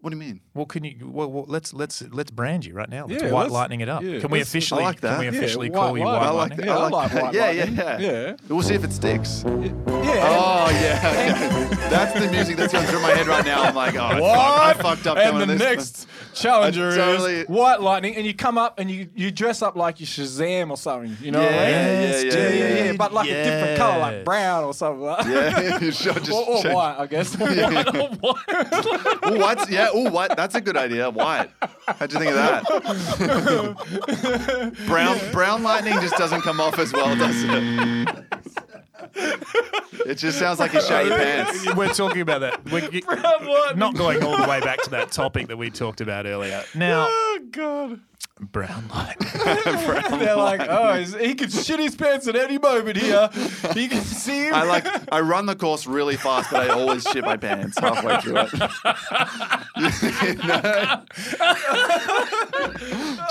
What do you mean? Well, can you? Well, well, let's let's let's brand you right now. Let's Yeah, White let's- Lightning it up. yeah, Can we officially? I like Can we that. Yeah, officially White call you Lightning. White I like Lightning? that. Yeah, I I like like that. White Yeah, Lightning. yeah, yeah, Yeah. We'll see if it sticks. Yeah. Oh yeah, okay. that's the music that's going through my head right now. I'm like, oh, I fucked- I fucked up And the this. next challenger totally- is White Lightning, and you come up and you, you dress up like you Shazam or something. You know what I mean? Yeah, yeah, yeah, yeah, yeah, But like a different color, like brown or something. Yeah, you should just or, or white, I guess. white or white. Ooh, yeah, ooh, white. That's a good idea. White. How'd you think of that? brown, brown lightning just doesn't come off as well, does it? It just sounds like you shot your pants. We're talking about that. We're Lightning. not going all the way back to that topic that we talked about earlier. Now, Oh God! Brown light. They're like, oh, he's- he could shit his pants at any moment here. He can see him. I like I run the course really fast, but I always shit my pants halfway through it. You know?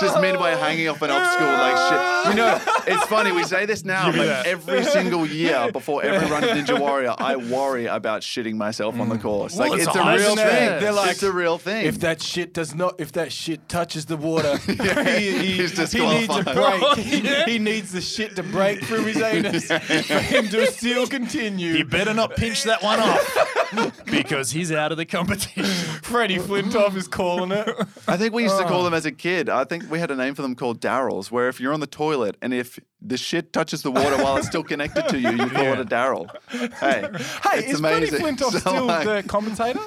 Just midway hanging off an obstacle like shit. You know, it's funny, we say this now, but that. every single year before every run of Ninja Warrior, I worry about shitting myself on the mm. course. Well, like it's it's, a a real high thing. They're like, it's a real thing. If that shit does not, if that shit touches the water, he, he, He's he needs a disqualified. break. He, he needs the shit to break from his anus for him to still continue. You better not pinch that one off because he's out of the competition. Freddie Flintoff is calling it. I think we used to Oh. call them as a kid. I think we had a name for them called Darrels, where if you're on the toilet and if the shit touches the water while it's still connected to you, you call it a Darrel. Hey, Hey, it's is amazing. Freddie Flintoff So, still like- the commentator?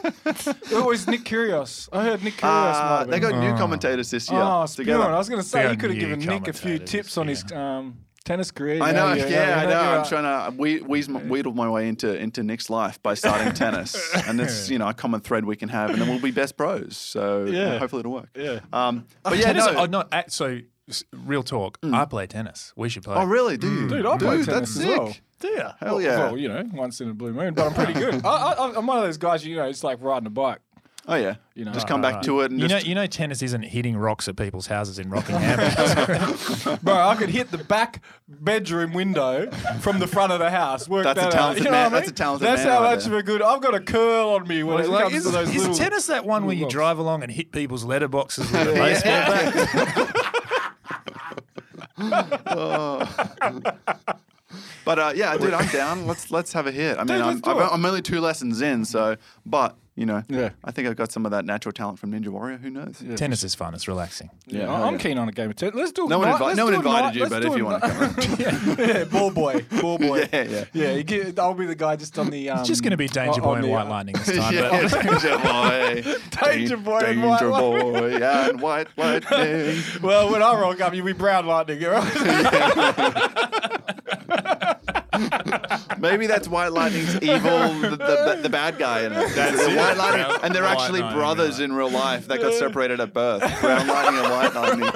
or is Nick Kyrgios? I heard Nick Kyrgios. might Uh, have they been. got new commentators this year Oh, together. Spewing. I was going to say you could have given Nick a few tips on his um, tennis career. I you know, you yeah, I know. I'm you're- trying to we- wheeze my- wheedle my way into into Nick's life by starting tennis, and it's you know a common thread we can have, and then we'll be best bros. So Yeah. hopefully it'll work. Yeah. Um, but yeah, tennis, no. oh, no, act- so real talk. I play tennis. We should play. oh really? Do you? Dude, I play Dude, tennis that's as sick. well. dear. Hell yeah. Well, you know, once in a blue moon, but I'm pretty good. I, I, I'm one of those guys, you know, it's like riding a bike. Oh yeah. You know. just come back to it and You know, you know, tennis isn't hitting rocks at people's houses in Rockingham. Bro, I could hit the back bedroom window from the front of the house. Work That's a that talented out. You know man- what I that's a mean? talented That's man how right much there. of a good. I've got a curl on me when it Like, comes is, to those is little. tennis that one where you little drive along and hit people's letterboxes with a baseball bat? But uh, yeah, dude, I'm down. Let's let's have a hit. I mean, Dude, I'm, I'm. I'm only two lessons in, so but you know, Yeah. I think I've got some of that natural talent from Ninja Warrior. Who knows? Tennis is fun. It's relaxing. Yeah, hell I'm yeah. keen on a game of tennis. Let's do. No one, night- invi- no one invited night- you, let's but if you want to come, on. yeah, ball boy, ball boy. yeah, yeah. Yeah, get, I'll be the guy just on the. Um, It's just going to be Danger Boy and White uh, Lightning this time. yeah, Danger Boy, Danger Boy and White Lightning. Boy, and White Lightning. Well, when I rock up, you'll be brown lightning. all right? Maybe that's White Lightning's evil, the, the, the bad guy in it. That's it. White Lightning, Brown- and they're White actually Lightning, brothers right. in real life that got separated at birth. Brown Lightning and White Lightning.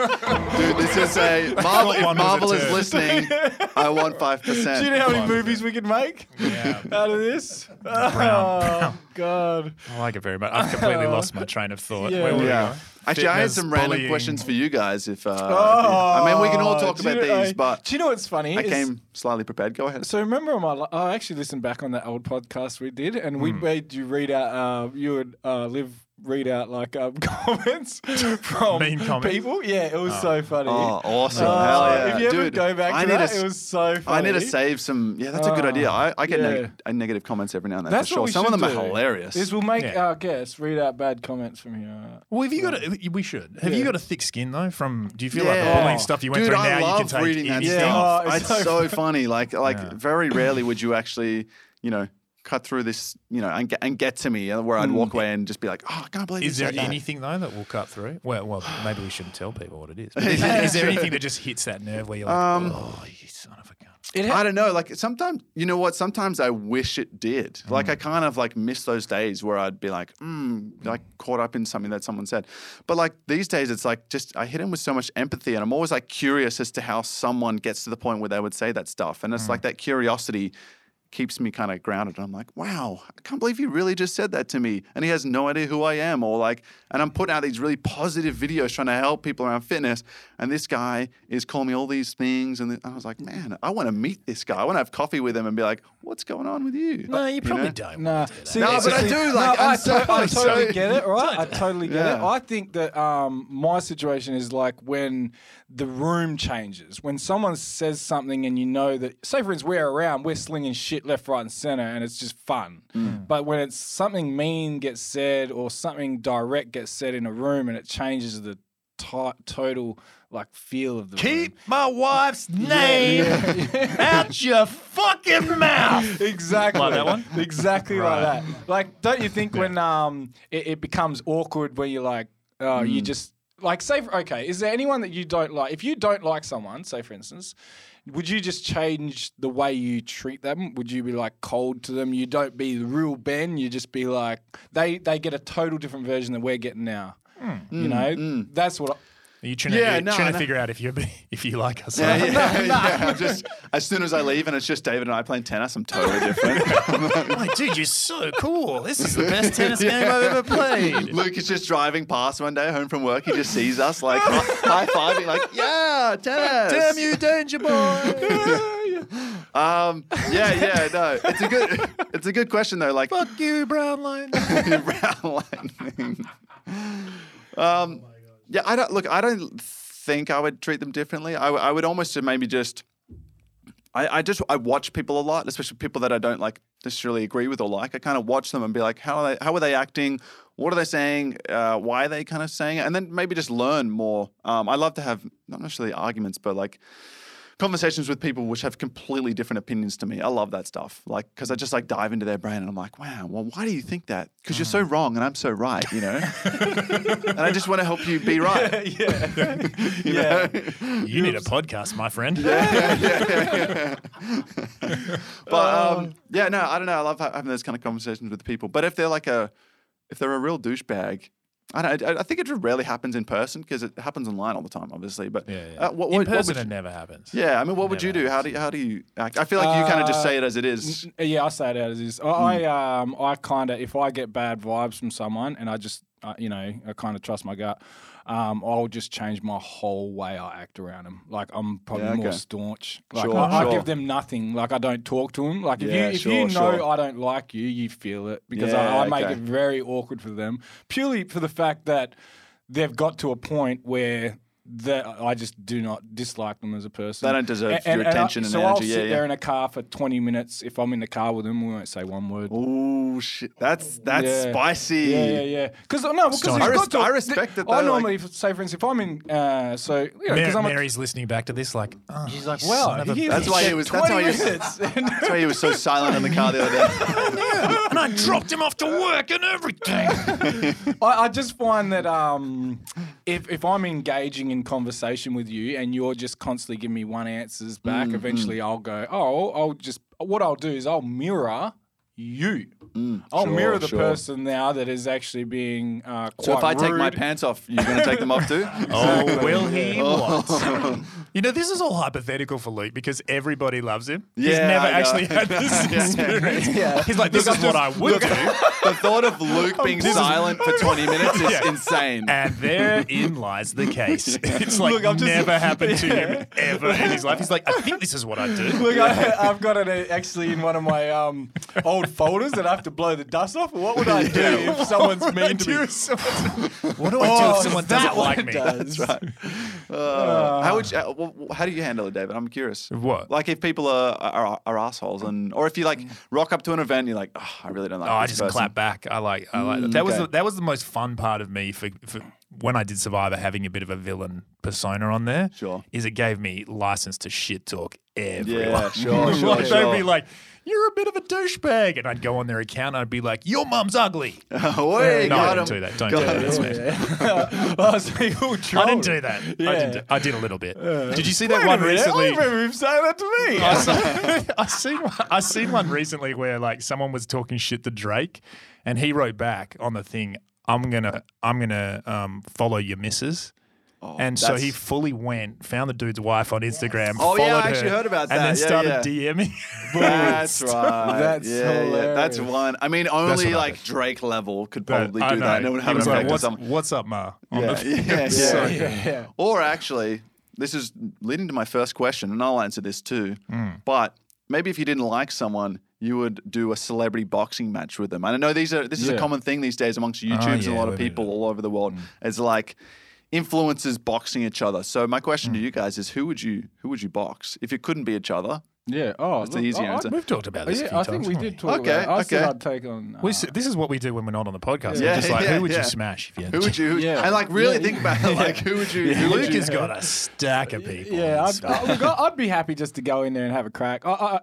Dude, this is a Marvel. If one was a Marvel is listening, I want five percent. Do you know how many movies we can make Yeah. out of this? Brown, oh, brown. God. I like it very much. I've completely lost my train of thought. Yeah. Where were we Yeah. going? Actually, I had some random questions for you guys. If uh, if you- Oh, I mean, we can all talk do you about know- these, but do you know what's funny? I is- came slightly prepared. Go ahead. So remember on my, I actually listened back on that old podcast we did, and Hmm. we made you read out. Uh, you would uh, live read out like um, comments from Mean comments? people. Yeah, it was so funny. Oh, awesome. Uh, Hell yeah. If you ever go back I to that, to s- it was so funny. I need to save some. Yeah, that's a good Oh, idea. I, I get yeah. neg- uh, negative comments every now and then That's for sure. what we Some of them do, are hilarious. Is we'll make Yeah. our guests read out bad comments from here. Well, have you got a, we should. Have you got a thick skin though? From do you feel like the Yeah. bullying stuff you went Dude, through I now love you can take reading that anything? Yeah. stuff. Oh, it's it's so so funny. Like, like very rarely would you actually, you know, cut through this, you know, and get, and get to me, where I'd walk away and just be like, oh, I can't believe. Is there said that." anything though that will cut through? Well, well, maybe we shouldn't tell people what it is. But is, there- is there anything that just hits that nerve where you're like, Um, oh, you son of a gun? It I don't know. Like sometimes, you know what? Sometimes I wish it did. Like I kind of like miss those days where I'd be like, mm, like caught up in something that someone said. But like these days, it's like just I hit him with so much empathy, and I'm always like curious as to how someone gets to the point where they would say that stuff. And it's like that curiosity keeps me kind of grounded. I'm like, wow, I can't believe he really just said that to me. And he has no idea who I am. Or like, and I'm putting out these really positive videos trying to help people around fitness. And this guy is calling me all these things. And I was like, man, I want to meet this guy. I want to have coffee with him and be like, what's going on with you? No, you probably know? don't. Nah, do see, No, but I do, like, no, I'm I, so- to- I totally so- get it, right? I totally get it. I think that um, my situation is like when the room changes, when someone says something and you know that, say for instance, we're around, we're slinging shit left, right, and center, and it's just fun. Mm. But when it's something mean gets said or something direct gets said in a room, and it changes the to- total like feel of the room. Keep my wife's name out your fucking mouth. Exactly. Like that one? Exactly Right. like that. Like, don't you think when um it, it becomes awkward where you're like, oh, you Mm. just like say for, okay, is there anyone that you don't like? If you don't like someone, say for instance, would you just change the way you treat them? Would you be like cold to them? You don't be the real Ben. You just be like they they get a total different version than we're getting now. Hmm. You know, that's what. I, Are you trying, to, Yeah, you're no, trying to no. figure out if you if you like us? Yeah, yeah, yeah. I'm Just as soon as I leave and it's just David and I playing tennis, I'm totally different. Like, dude, you're so cool. This is the best tennis game I've ever played. Luke is just driving past one day home from work. He just sees us like high fiving, like, yeah, tennis. Damn you, danger boy. Um, yeah, yeah, no, it's a good, it's a good question though. Like, Fuck you, brown line. brown lightning. Um, yeah, I don't look. I don't think I would treat them differently. I, I would almost maybe just. I, I just I watch people a lot, especially people that I don't like necessarily agree with or like. I kind of watch them and be like, how are they? How are they acting? What are they saying? Uh, why are they kind of saying it? And then maybe just learn more. Um, I love to have not necessarily arguments, but like conversations with people which have completely different opinions to me. I love that stuff. Like, because I just like dive into their brain and I'm like, wow, well, why do you think that? Because you're so wrong and I'm so right, you know? and I just want to help you be right. yeah, You yeah. know? You need a podcast, my friend. but um, yeah, no, I don't know. I love having those kind of conversations with people. But if they're like a, if they're a real douchebag, I don't. I, think it rarely happens in person because it happens online all the time, obviously. But Yeah, yeah. Uh, what, In what, what person, would it never happens. yeah, I mean, what would you do? How do you, how do you act? I feel like you kind of just say it as it is. N- Yeah, I say it as is. I, I um I kind of if I get bad vibes from someone and I just uh, you know I kind of trust my gut, um I'll just change my whole way I act around them. Like I'm probably Yeah, more staunch. Like Sure, I, I give them nothing. Like I don't talk to them. Like if Yeah, you if sure, you know sure. I don't like you, you feel it because I, I make okay. it very awkward for them purely for the fact that they've got to a point where. That I just do not dislike them as a person. They don't deserve your I- attention and so I'll energy, yeah, sit yeah. there in a car for 20 minutes. If I'm in the car with them, we won't say one word. Oh shit, that's that's Yeah. spicy. Yeah, yeah, yeah. Because no, because I res- to- I respect it, I though, normally, say for instance, if I'm in, uh, so you know, Mary, because I'm a, Mary's listening back to this like, oh, He's like, well, son of a he- That's why he was- that's why he was- That's why he was so silent in the car the other day. and I dropped him off to work and everything. I, I just find that um, if if I'm engaging in conversation with you and you're just constantly giving me one answers back, Mm, eventually I'll go, oh, I'll just what I'll do is I'll mirror you. I'll sure, mirror the sure. person now that is actually being uh, quite So if I take my pants off, you're going to take them off too? Oh, will he? What? you know, this is all hypothetical for Luke because everybody loves him. Yeah, He's never I know. actually had this experience. He's like, this is what I would do. The thought of Luke being silent for 20 minutes is Yeah. insane. And therein lies the case. It's like Look, I'm just- never happened to him ever in his life. He's like, I think this is what I do. Look, I, I've got it uh, actually in one of my um, old old folders that I have to blow the dust off? What would I do if someone's mean to me? What do I do Oh, if someone doesn't like me? does? Uh, how would you, uh, wh- how do you handle it, David? I'm curious. What? Like if people are, are are assholes, and or if you like rock up to an event, and you're like, oh, I really don't like. Oh, I just person." clap back. I like. I like that. That was the, that was the most fun part of me for, for when I did Survivor, having a bit of a villain persona on there. Sure. is it gave me license to shit talk everyone. Yeah, sure, sure, like, They'd sure. be like, "You're a bit of a douchebag," and I'd go on their account and I'd be like, "Your mum's ugly." Oh, wait, no, I didn't him. do that. Don't Got do that. That's me. so you all I didn't do that. I, didn't do, I did a little bit. did you see that one recently? I remember him saying that to me. I saw- I seen one, I seen one recently where like someone was talking shit to Drake, and he wrote back on the thing, "I'm gonna I'm gonna um, follow your missus." And so Oh, that's- he fully went, found the dude's wife on Instagram. Oh, yeah, I followed actually her, heard about that. and then Yeah, started yeah. DMing. That's right. That's yeah, yeah, that's one. I mean, only what I like did. Drake level could probably I do that, and know. it would He have an was effect like, on what's, someone. what's up, Ma? On Yeah, the thing. yeah, It's yeah, so yeah, good. yeah. Or actually, this is leading to my first question, and I'll answer this too. Hmm. But maybe if you didn't like someone, you would do a celebrity boxing match with them. And I know these are this is a Yeah. common thing these days amongst YouTubers and yeah, a lot of people all over the world. Hmm. It's like influencers boxing each other. So my question Hmm. to you guys is who would you who would you box if it couldn't be each other? Yeah. Oh, That's the look, easy I- I- answer. We've talked about this. a yeah, few I think we did talk Okay, about it. I said okay. I'd take on. We uh, s- this is what we do when we're not on the podcast. Yeah, We're just like, yeah, who would yeah. you smash if you had Who would you? Who, Yeah. And like really Yeah. think about it, like who would you? Who would Luke you? has got a stack of people. Yeah, I'd, I, look, I- I'd be happy just to go in there and have a crack. I, I,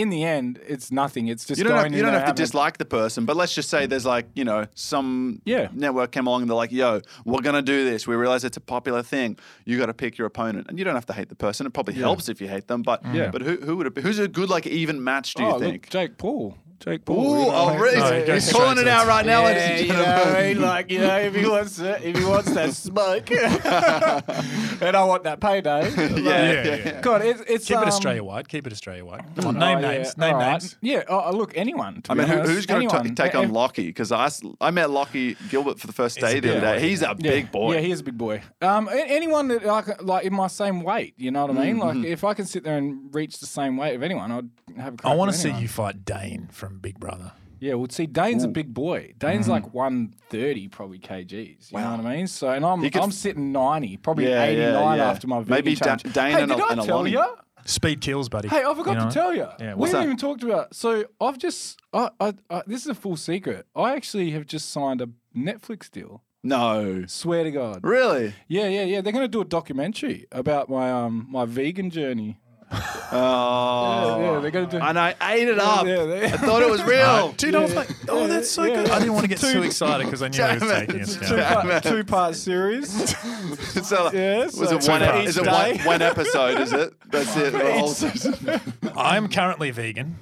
in the end, it's nothing. It's just You don't going have, you don't have to dislike the person, but let's just say there's like you know some Yeah. network came along and they're like, "Yo, we're gonna do this. We realize it's a popular thing. You got to pick your opponent, and you don't have to hate the person. It probably helps if you hate them, but Yeah. but who who would it be? Who's a good like even match? Do you oh, think? Look, Jake Paul. Jake Paul. Ooh, you know, oh, like- really? No, He's, he's calling it out right now, yeah, ladies and you know what I mean? Like, you know, if he wants it, if he wants that smoke, and I want that payday. yeah, Yeah, yeah, yeah. God, it's, it's Keep um, it Australia wide. Keep it Australia wide. Come on, oh, name yeah, names. Name all right. names. Yeah. Oh, look, anyone. To I be mean, who, honest. who's going to take on Locky? Because I met Locky Gilbert for the first He's day the other day. He's a big boy. Yeah, he is a big boy. Um, anyone that like like in my same weight, you know what I mean? Like if I can sit there and reach the same weight of anyone, I'd have a crack I want to see you fight Dane from Big Brother. Yeah, well, see, Dane's a big boy. Dane's like 130 probably kgs. You know what I mean? So, and I'm He could I'm sitting 90, probably Yeah, 89 yeah, yeah. after my vegan Maybe Da- challenge. Dane hey, and did a- I and a tell Lonnie. you? Speed kills, buddy. Hey, I forgot You know? to tell you. Yeah, we what's haven't that? even talked about. So I've just, I, I, I, this is a full secret. I actually have just signed a Netflix deal. No. Swear to God. Really? Yeah, yeah, yeah. They're going to do a documentary about my um my vegan journey. Oh. Yeah, yeah, they're going to do. And I ate it up. Yeah, they- I thought it was real. Dude, I was like, oh, that's so yeah, good. yeah. I didn't want to get too excited because I knew he was Damn it. taking us Two down. part, two part series. so, Yeah, was so it one? for Is it one, day. one episode? Is it? That's it. the whole. I'm currently vegan.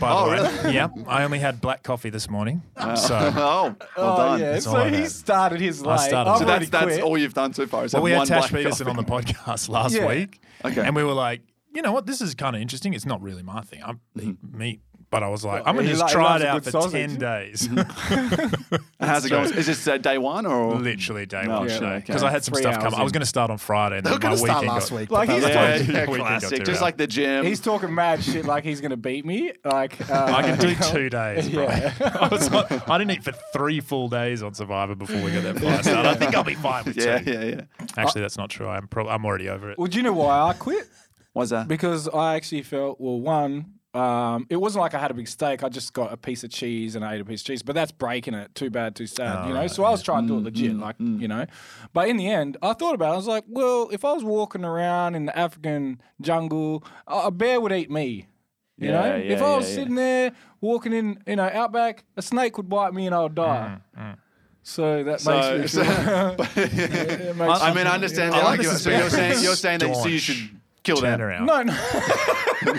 By Oh, the way, really? yeah. I only had black coffee this morning, uh, so oh, well Oh, done. yeah. That's all So I he had. started his life. started. I've So that's that's all you've done so far. Is Well, we had one Tash black Peterson on the podcast last Yeah. week. Okay. And we were like, you know what? This is kind of interesting. It's not really my thing. I eat Mm-hmm. meat. But I was like, I'm going he to just lo- he try loves it a out good for sausage. 10 days. And how's it going? Is this uh, day one or? Literally day No, one shit, today. okay. Because I had some Three stuff hours come. I was in. going to start on Friday. And They then my going to start last got, week. Like, but he's that was Yeah, like- yeah, Weekend got classic. too Just out. like the gym. He's talking mad shit like he's gonna beat me. Like uh, I can do two days, bro. Yeah. I, was like, I didn't eat for three full days on Survivor before we got that fire started. I think I'll be fine with yeah, two. yeah, yeah. Actually, that's not true. I'm pro- I'm already over it. Well, do you know why I quit? What's that? Because I actually felt well, one. Um, it wasn't like I had a big steak. I just got a piece of cheese and I ate a piece of cheese. But that's breaking it. Too bad, too sad. you know. So I was trying to do it mm, legit, mm, like mm. you know. But in the end, I thought about. it. I was like, well, if I was walking around in the African jungle, a a bear would eat me. You know, Yeah, if I was yeah, yeah. sitting there walking in, you know, outback, a snake would bite me and I would die. So that So- makes me. so- it makes I me- mean, I understand I like argument. this So you're very saying you're saying that so you should kill Turn them around. No, no.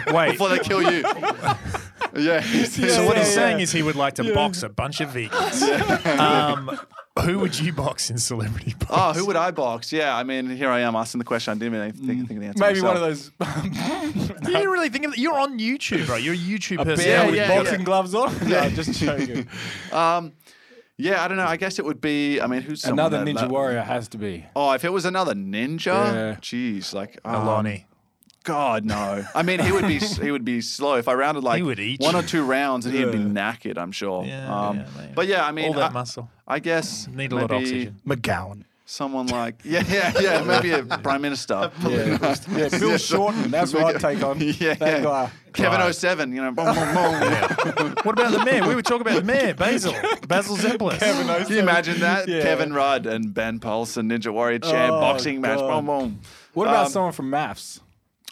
Wait. before they kill you. yeah. So what yeah, he's saying is he would like to box a bunch of vegans. Um, who would you box in celebrity box? Oh, who would I box? Yeah, I mean, here I am asking the question. I didn't even think, think of the answer. Maybe one of those. those You didn't really think of it. You're on YouTube, bro. You're a YouTube a bear personality. with yeah, yeah. boxing gloves on. No, just joking. Um, yeah, I don't know. I guess it would be. I mean, who's Another ninja that- warrior has to be. Oh, if it was another ninja, Yeah. jeez, like um, Alani. God, no. I mean, he would be he would be slow if I rounded like would eat one you. or two rounds, and he'd be Yeah. knackered. I'm sure. Yeah, um, yeah, man. but yeah, I mean, All that I, muscle. I guess Need a lot of oxygen. McGowan. Someone like yeah, yeah, yeah, maybe a prime minister. Yeah, yeah Bill Shorten. That's what I'd take on. Yeah, that guy. Kevin Right. 07, you know, boom, boom, boom. What about the mayor? We were talking about the mayor, Basil. Basil Zempilas. Can you imagine that? Yeah. Kevin Rudd and Ben Polson, Ninja Warrior champ, Oh, boxing match, God. boom, boom. What about Um, someone from MAFS?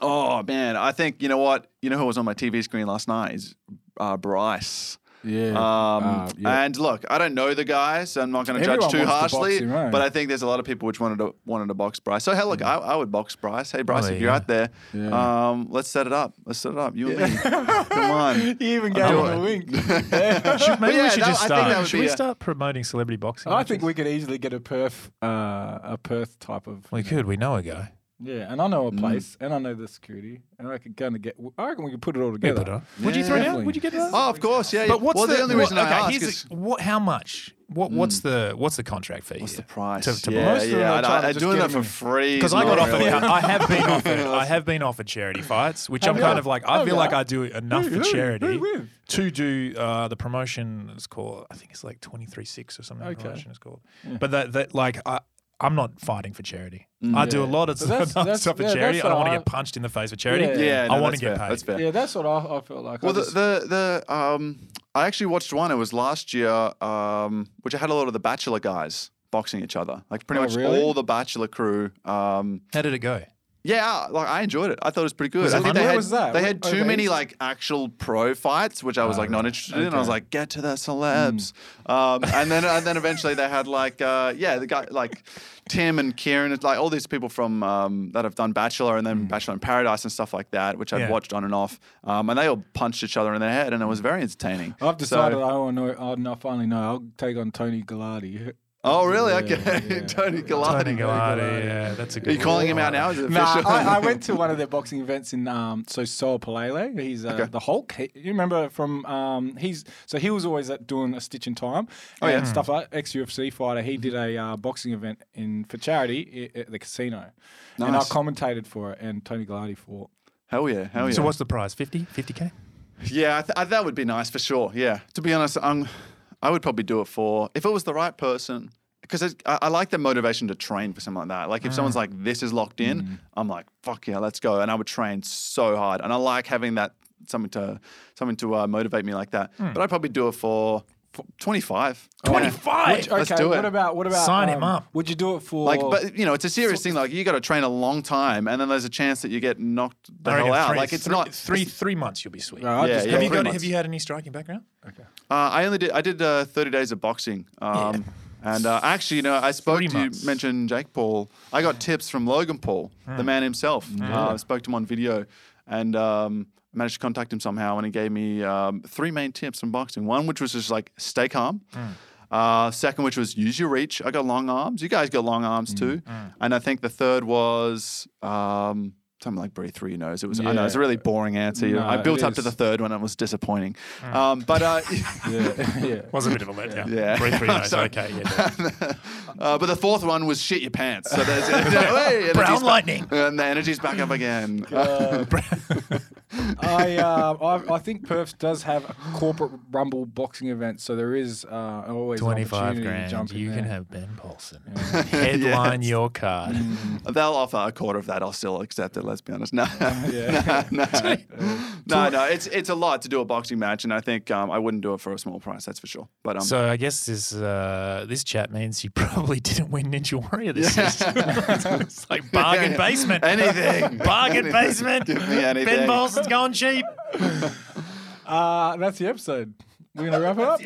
Oh man, I think you know what? You know who was on my TV screen last night is uh, Bryce. Yeah. Um, Uh, yeah. And look, I don't know the guy, so I'm not going to judge too wants to harshly. him, right? But I think there's a lot of people which wanted to wanted to box Bryce. So hell, look, I, I would box Bryce. Hey Bryce, there if you you're go. out there, Yeah. um, let's set it up. Let's set it up. You and me. Come on. You even do gave him it. a wink. Should, maybe yeah, we should that- just I think that start. Should we a- start promoting celebrity boxing? I think we could easily get a Perth, uh, a Perth type of. we could. We know a guy. Yeah, and I know a Mm. place, and I know the security, and I can kind of get. I reckon we could put it all Yeah, together. but, uh, Would you throw it out? Would you get it? out? Oh, of course, yeah. But what's well, the, only what- reason I okay, ask here's is the, what? How much? What? What's the what's the contract fee? what's the price? To- to yeah, Most of them yeah. are I, trying I, doing that for free. Because I got not offered. I have been offered. I have been offered charity fights, which I'm kind you? of like. I Oh, feel yeah. like I do enough Who- for who- charity who with? to do uh, the promotion. It's called. I think it's like twenty three six or something. The Okay. promotion is called. But that that like I. I'm not fighting for charity. I do a lot of But that's- stuff that's- for yeah, charity. I don't want to get punched in the face for charity. Yeah. Yeah, I no, want to get fair. paid. That's fair. Yeah, that's what I, I felt like. Well, I the, just- the the um, I actually watched one. It was last year, um, which I had a lot of the Bachelor guys boxing each other. Like pretty Oh, much really? all the Bachelor crew. Um, How did it go? Yeah, like I enjoyed it. I thought it was pretty good. Was I think they had was that? they had too many like actual pro fights, which I was Oh, like not right. interested in. I was like, get to the celebs. Um, and then and then eventually they had like uh, yeah, the guy like Tim and Kieran, it's like all these people from um, that have done Bachelor and then Bachelor in Paradise and stuff like that, which I'd Yeah. watched on and off. Um, and they all punched each other in the head, and it was very entertaining. I've decided So- I want to know. I know- I finally know. I'll take on Tony Galati. Oh, really? Yeah, okay. yeah. Tony Galati. Tony Galati. Yeah, that's a good. Are you calling him out now? Is it Nah, official? I, I went to one of their boxing events in um, so Soa Palelei. He's uh, Okay. the Hulk. He, you remember from um, he's so he was always at doing a stitch in time Oh, and yeah. stuff like ex UFC fighter. He did a uh, boxing event in for charity at the casino, and I Nice. commentated for it. And Tony Galati fought. Hell yeah. Hell yeah. So what's the prize? 50? 50k? Yeah, I th- I, that would be nice for sure. Yeah. To be honest, um, I would probably do it for if it was the right person. Because I, I like the motivation to train for something like that. Like if someone's ah. like, "This is locked in," mm. I'm like, "Fuck yeah, let's go!" And I would train so hard, and I like having that something to something to uh, motivate me like that. Hmm. But I'd probably do it for, for 25. 25? Which, Let's okay, do it. what about what about Sign him um, up. Would you do it for Like, but you know, it's a serious thing. Like, you got to train a long time, and then there's a chance that you get knocked the I hell out. three- like, it's three- not three three months. You'll be sweet. Right, Yeah, just yeah. go Have you three got? months. Have you had any striking background? Uh, I only did. I did uh, 30 days of boxing. Um, And uh, actually, you know, I spoke Three to you, mentioned Jake Paul. I got tips from Logan Paul, the man himself. Uh, I spoke to him on video and um, managed to contact him somehow. And he gave me um, three main tips from boxing. One, which was just like stay calm. Uh, second, which was use your reach. I got long arms. You guys got long arms too. And I think the third was um, something like breathe through your nose. It was. I know it's a really boring answer. No, I built it up to the third one. and It was disappointing. Um, but uh, yeah, yeah. Was a bit of a letdown. Yeah. Breathe through your nose. Okay. Yeah. Uh, but the fourth one was shit your pants. So there's hey, energy's Brown back- lightning. and the energy's back up again. I, uh, I I think Perth does have a corporate rumble boxing event, so there is uh, always 25 opportunity to grand. jump in You can have Ben Polson. Headline Yes. your card. They'll offer a quarter of that. I'll still accept it. Let's be honest. No, Yeah. no, no, no. It's it's a lot to do a boxing match, and I think um, I wouldn't do it for a small price. That's for sure. But um, So I guess this uh, this chat means you probably didn't win Ninja Warrior this Yeah. season. it's like bargain Yeah. basement. anything, Bargain Anything. basement. Give me anything. Ben Polson's going cheap. Uh, that's the episode. We're gonna wrap it up.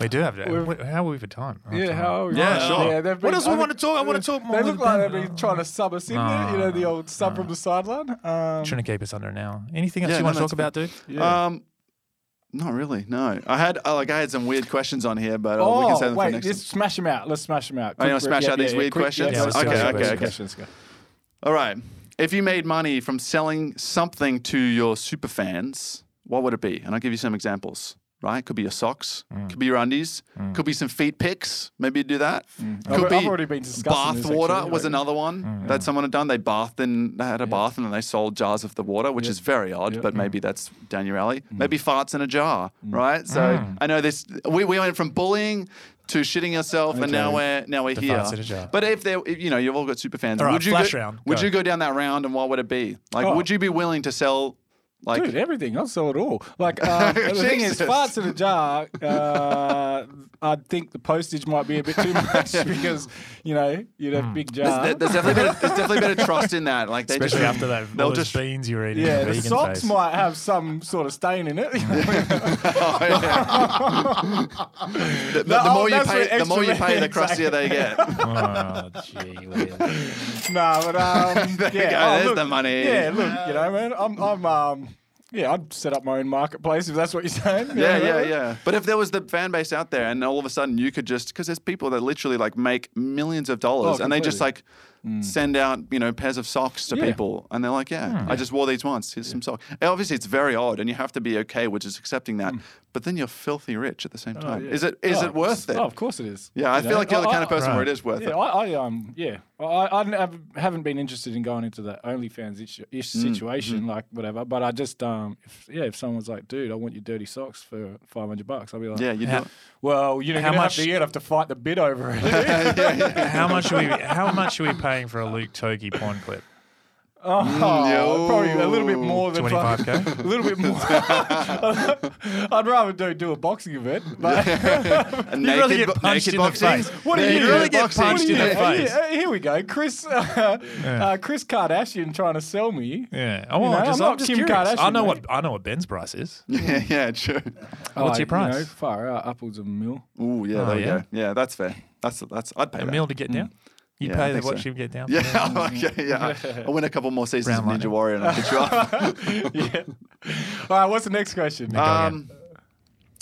We do have to. We've- How are we for time? Oh, Yeah, time. how? Are we? Yeah, sure. Yeah, they've What been- else we want to talk? I want to talk more. They with look like they've been trying to sub us in there. You know, the old sub from the sideline. Um, Trying to keep us under an hour. Anything else Yeah, you no, want to talk about, dude? yeah. Um, not really. No, I had uh, like I had some weird questions on here, but uh, we can Oh, save them for next. let's smash them out. Let's smash them out. Oh, you wanna smash yeah, out these yeah, weird quick, questions? Yeah, let's let's do go, it. let's Okay, okay. questions. All right. If you made money from selling something to your super fans, what would it be? And I'll give you some examples. right? Could be your socks, Mm. could be your undies, could be some feet pics. Maybe you do that. Could I've- be I've already been discussing bath water actually, was like- another one Mm. that someone had done. They bathed and they had a bath and then they sold jars of the water, which is very odd, but maybe that's down your alley. Maybe farts in a jar, Mm. right? So I know this. We, we went from bullying. To shitting yourself, and now we're now we're The here. farts in a jar. But if there, if, you know, you've all got super fans. All right, would you flash go, round. Would Go. you go down that round, and what would it be? Like, Oh. would you be willing to sell, like, Dude, everything. I'll sell it all. Like uh, the thing is, Jesus. farts in a jar. Uh, I think the postage might be a bit too much because you know you'd have a big there's, jar. there's definitely bit of, there's definitely a bit of trust in that. Like, Especially just, after that, they'll all those just beans you're eating. yeah, the vegan socks phase. might have some sort of stain in it. the, the, the more you pay, the more you pay, the crustier they get. Oh, gee whiz. nah, but um, There yeah, go, oh, there's look, the money. Yeah, look, you know, man, I'm, I'm, um, yeah, I'd set up my own marketplace if that's what you're saying. Yeah, know? yeah, yeah. But if there was the fan base out there, and all of a sudden you could just because there's people that literally like make millions of dollars, Oh, and they just like completely. send out you know pairs of socks to Yeah. people, and they're like, yeah, I hmm. just wore these once. Here's some socks. And obviously, it's very odd, and you have to be okay with just accepting that. Hmm. But then you're filthy rich at the same time. yeah. Is it is Oh, it worth it? Oh, of course it is. Yeah, I You feel know? like you're the kind of I- person where it right. is worth Yeah, it. I, I um, yeah, I, I have, haven't been interested in going into the OnlyFans ish, ish Mm, situation, mm-hmm. like whatever. But I just, um, if, yeah, if someone's like, dude, I want your dirty socks for five hundred bucks, I'll be like, Yeah, you do. How- it. well, you know, How how much- much? Have to, you'd have to fight the bid over it. How much are we? How much are we paying for a Luke Toki porn clip? Mm, oh, yo. probably a little bit more than Twenty five k. A little bit more. I'd rather do do a boxing event. But A You'd rather get punched naked in the face. What do you You'd get punched in the face. here- here we go, Chris. Uh, uh, Kris Kardashian trying to sell me. Yeah. Oh, know, just, I'm I'm not just Kim curious. I know mate. what I know what Ben's price is. Yeah, yeah, true. What's your uh, You price? know, far out, upwards of a mil. Ooh, yeah, Oh, there you yeah? go. Yeah, that's fair. That's that's. I'd pay A that. meal to get down. Mm. You Yeah, I pay to watch so. him get down. Yeah, okay, yeah. I'll win a couple more seasons Brown of Ninja. Warrior and I'll get you up. yeah. All right, what's the next question? um,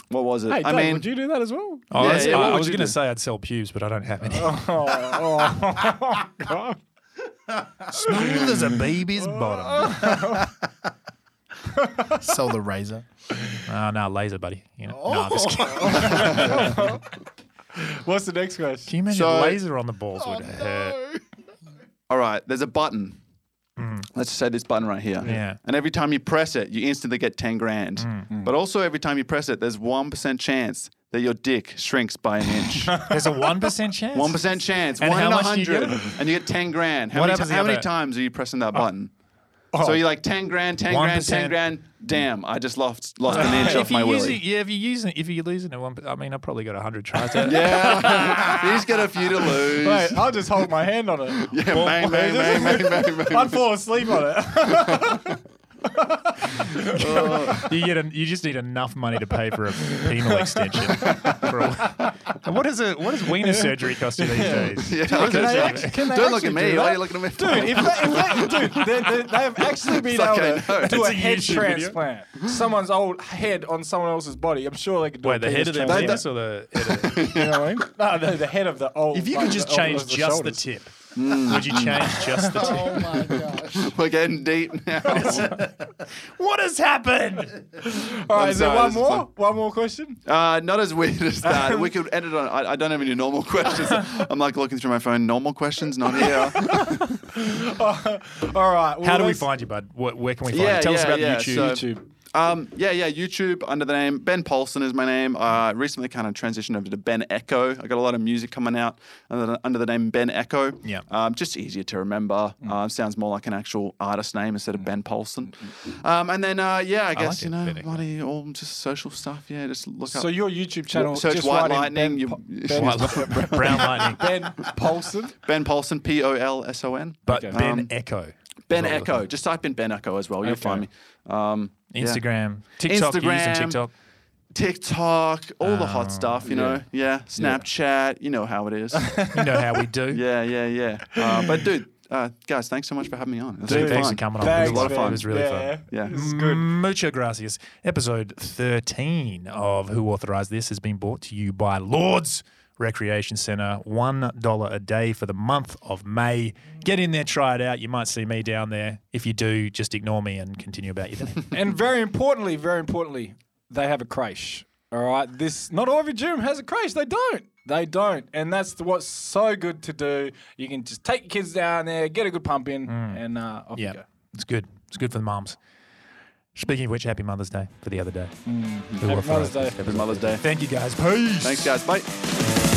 what was it? hey, I Dave, mean, would you do that as well? Oh, Yeah, that's- yeah, I, I was going to say I'd sell pubes, but I don't have any. Oh, God. Smooth as a baby's bottom. Sell the razor. Oh, no, laser, buddy. You know, no, I'm just kidding. What's the next question? Can you imagine So- laser on the balls oh, would hurt? all right, there's a button. Mm. Let's just say this button right here. Yeah. And every time you press it, you instantly get 10 grand. Mm. Mm. But also, every time you press it, there's 1% chance that your dick shrinks by an inch. There's a 1% chance? 1% chance. And one how in a much do you hundred. get? And you get 10 grand. How, What many, happens ti- the how many other- times are you pressing that uh, button? Oh. So you're like 10 grand, 10 grand, 10 grand. Damn, I just lost lost an inch off if my willy. it, yeah, if you're using, if you're losing it, one, I mean, I've probably got hundred tries at. Yeah, he's got a few to lose. Wait, I'll just hold my hand on it. yeah, bang, bang, bang, bang, bang, bang. I'd fall asleep on it. you get, a, you just need enough money to pay for a penal extension. For a, And what is a what does wiener surgery cost you these days? Yeah, What is can it? they actually- can they Don't look at me. Why are you looking at me? for? Dude, if they, if they, dude, they, they, they have actually been It's like able to know. do It's a a head YouTube video. transplant. Someone's old head on someone else's body. I'm sure they could do Wait, a the head of penis the penis or the head of You know what I mean? No, no, the head of the old. If you like could just the- change the just the shoulders. Tip, would you change just the tip? Oh my gosh. We're getting deep now. What has happened? All right, I'm is there one more? fun. One more question? Uh, not as weird as that. we could end it on. I, I don't have any normal questions. I'm like looking through my phone. Normal questions, not here. All right. well, How do we find you, bud? What, where can we find Yeah, you? Tell us about yeah. YouTube. So- YouTube. Um, yeah, yeah, YouTube under the name Ben Polson is my name. Uh, recently kind of transitioned over to Ben Echo. I got a lot of music coming out under the, under the name Ben Echo. Yeah. Um, just easier to remember. Mm. Uh, sounds more like an actual artist name instead of Ben Polson. Um, and then, uh, yeah, I guess, like you know, Ben Echo. bloody all just social stuff. Yeah, just look up. So your YouTube channel, Search just White write Lightning, Ben, you- ben, White- Brown lightning, Ben Polson. ben Polson, P O L S O N. but Okay. Ben Um, Echo. Ben Echo. Just type in Ben Echo as well. You'll Okay. find me. Um, yeah. Instagram, TikTok. You use Instagram. TikTok. TikTok, all the hot Oh, stuff, you know. Yeah. Snapchat, you know how it is. You know how we do. yeah, yeah, yeah. Uh, but dude, uh, guys, thanks so much for having me on. It was Dude, super thanks fun. for coming on. Thanks, it was a lot of fun. It was really yeah, fun. Yeah. This is good. Mucho gracias. Episode 13 of Who Authorized This has been brought to you by Lords Recreation Centre. $1 a day for the month of May. Get in there, try it out. You might see me down there. If you do, just ignore me and continue about your day. And very importantly, very importantly, they have a creche. All right, this not all of your gym has a crash. They don't. They don't, and that's the, what's so good to do. You can just take your kids down there, get a good pump in, and uh, off Yeah, you go. it's good. It's good for the moms. Speaking of which, happy Mother's Day for the other day. Who Happy Mother's Day. Happy Mother's Day. Thank you guys. Peace. Thanks, guys. Bye.